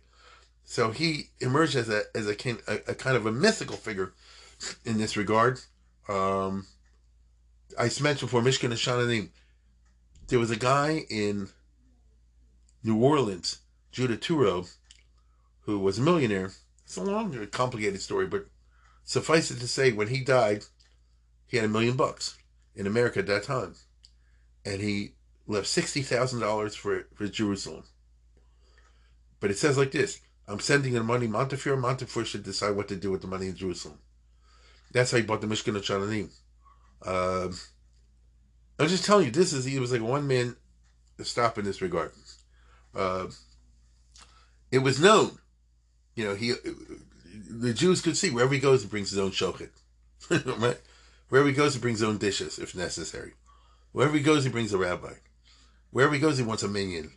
A: So he emerged as a as a, a, a kind of a mythical figure in this regard. Um, I mentioned before Mishkan Sha'ananim. There was a guy in New Orleans, Judah Touro, who was a millionaire. It's a long, complicated story, but suffice it to say, when he died, he had a million bucks in America at that time, and he left sixty thousand dollars for for Jerusalem. But it says like this: I'm sending the money. Montefiore, Montefiore should decide what to do with the money in Jerusalem. That's how he bought the Mishkan of. Uh, I'm just telling you, this is he was like one man stop in this regard. Uh, it was known, you know, he the Jews could see wherever he goes, he brings his own shochet. [LAUGHS] right? Wherever he goes, he brings his own dishes if necessary. Wherever he goes, he brings a rabbi. Wherever he goes, he wants a minyan.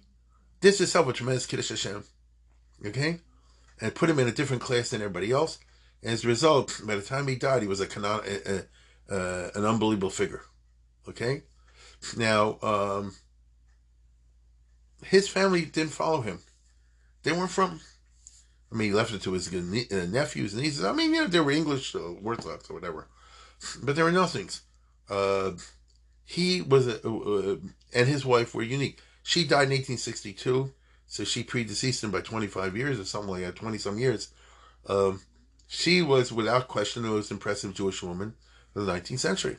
A: This itself a tremendous kiddush Hashem. Okay, and put him in a different class than everybody else. And as a result, by the time he died, he was a, a, a uh, an unbelievable figure. Okay, now um, his family didn't follow him. They weren't frum. I mean, he left it to his uh, nephews and nieces. I mean, you know, they were English uh, Orthodox or whatever, but they were nothings. Uh, he was, a, uh, and his wife were unique. She died in 1862, so she predeceased him by 25 years or something like that, 20 some years. Um, she was, without question, the most impressive Jewish woman of the 19th century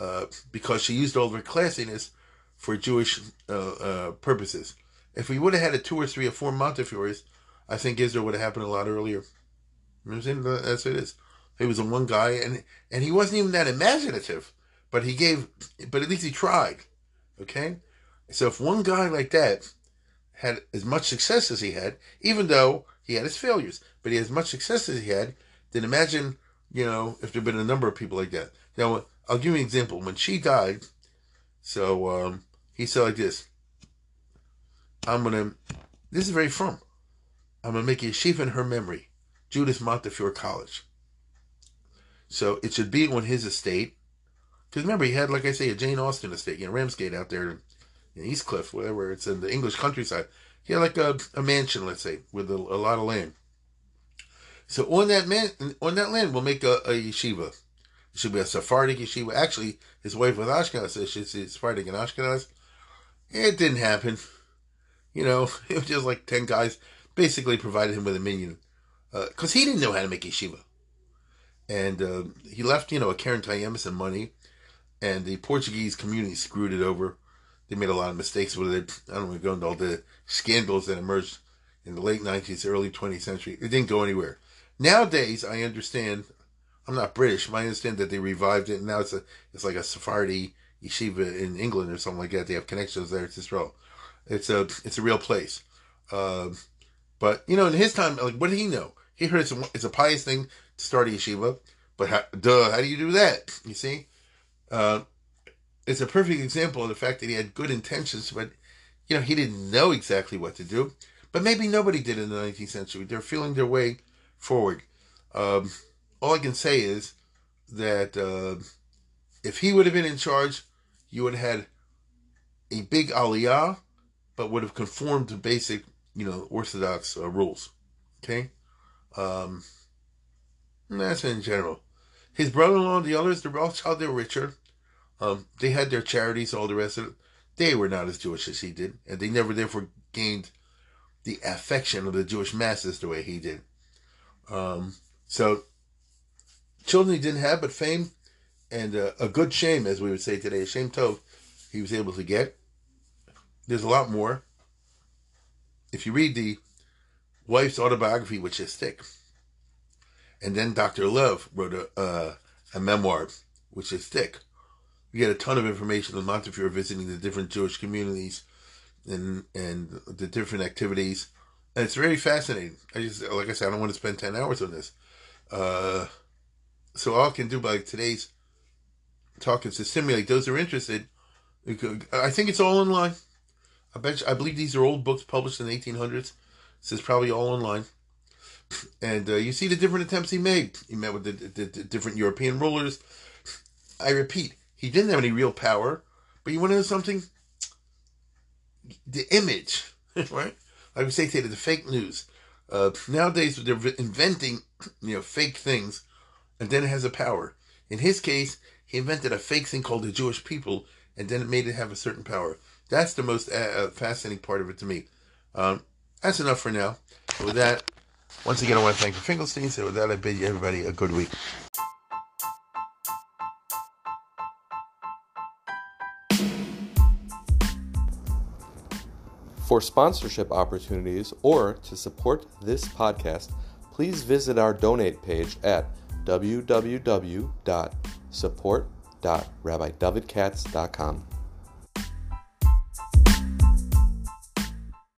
A: uh, because she used all of her classiness for Jewish uh, uh, purposes. If we would have had a two or three or four Montefiores, I think Israel would have happened a lot earlier. You know I'm saying? That's what it is. He was a one guy, and and he wasn't even that imaginative, but he gave, but at least he tried. Okay, so if one guy like that had as much success as he had, even though he had his failures, but he had as much success as he had, then imagine you know, if there'd been a number of people like that. Now, I'll give you an example. When she died, so um, he said like this I'm to, this is very frum. I'm going to make a yeshiva in her memory, Judith Montefiore College. So it should be on his estate. Because remember, he had, like I say, a Jane Austen estate, you know, Ramsgate out there in East Cliff, whatever, it's in the English countryside. He had like a, a mansion, let's say, with a, a lot of land. So on that man, on that land, we'll make a, a yeshiva. It should be a Sephardic yeshiva. Actually, his wife was Ashkenaz, so she's Sephardic and Ashkenaz. It didn't happen. You know, [LAUGHS] it was just like 10 guys basically provided him with a minyan Because uh, he didn't know how to make yeshiva. And uh, he left, you know, a Keren Kayemes and money. And the Portuguese community screwed it over. They made a lot of mistakes with it. I don't want to go into all the scandals that emerged in the late 19th, early 20th century. It didn't go anywhere. Nowadays, I understand I'm not British, but I understand that they revived it. And now it's a it's like a Sephardi yeshiva in England or something like that. They have connections there to Israel. It's a it's a real place. Uh, but you know, in his time, like what did he know? He heard it's a, it's a pious thing to start a yeshiva, but how, duh, how do you do that? You see, uh, it's a perfect example of the fact that he had good intentions, but you know he didn't know exactly what to do. But maybe nobody did in the 19th century. They're feeling their way forward. Um, all I can say is that uh, if he would have been in charge, you would have had a big aliyah, but would have conformed to basic, you know, Orthodox uh, rules. Okay? Um, that's in general. His brother-in-law, the others, the Rothschild, they're richer. Um, they had their charities, all the rest of it. They were not as Jewish as he did, and they never therefore gained the affection of the Jewish masses the way he did. Um, so, children he didn't have, but fame and uh, a good shame, as we would say today, a shem tov, he was able to get. There's a lot more. If you read the wife's autobiography, which is thick, and then Dr. Loewe wrote a, uh, a memoir, which is thick. You get a ton of information on Montefiore visiting the different Jewish communities and and the different activities. And it's very fascinating. I just like I said, I don't want to spend ten hours on this. Uh, so all I can do by today's talk is to stimulate those who are interested. I think it's all online. I bet you, I believe these are old books published in the 1800s. This is probably all online. And uh, you see the different attempts he made. He met with the, the, the different European rulers. I repeat, he didn't have any real power, but you want to know something? the image, [LAUGHS] right? Like we say today, the fake news. Uh, nowadays, they're inventing, you know, fake things, and then it has a power. In his case, he invented a fake thing called the Jewish people, and then it made it have a certain power. That's the most uh, uh fascinating part of it to me. Um, that's enough for now. With that, once again, I want to thank the Finkelsteins, So with that, I bid you everybody a good week.
B: For sponsorship opportunities or to support this podcast, please visit our donate page at www.support.rabbidavidkatz.com.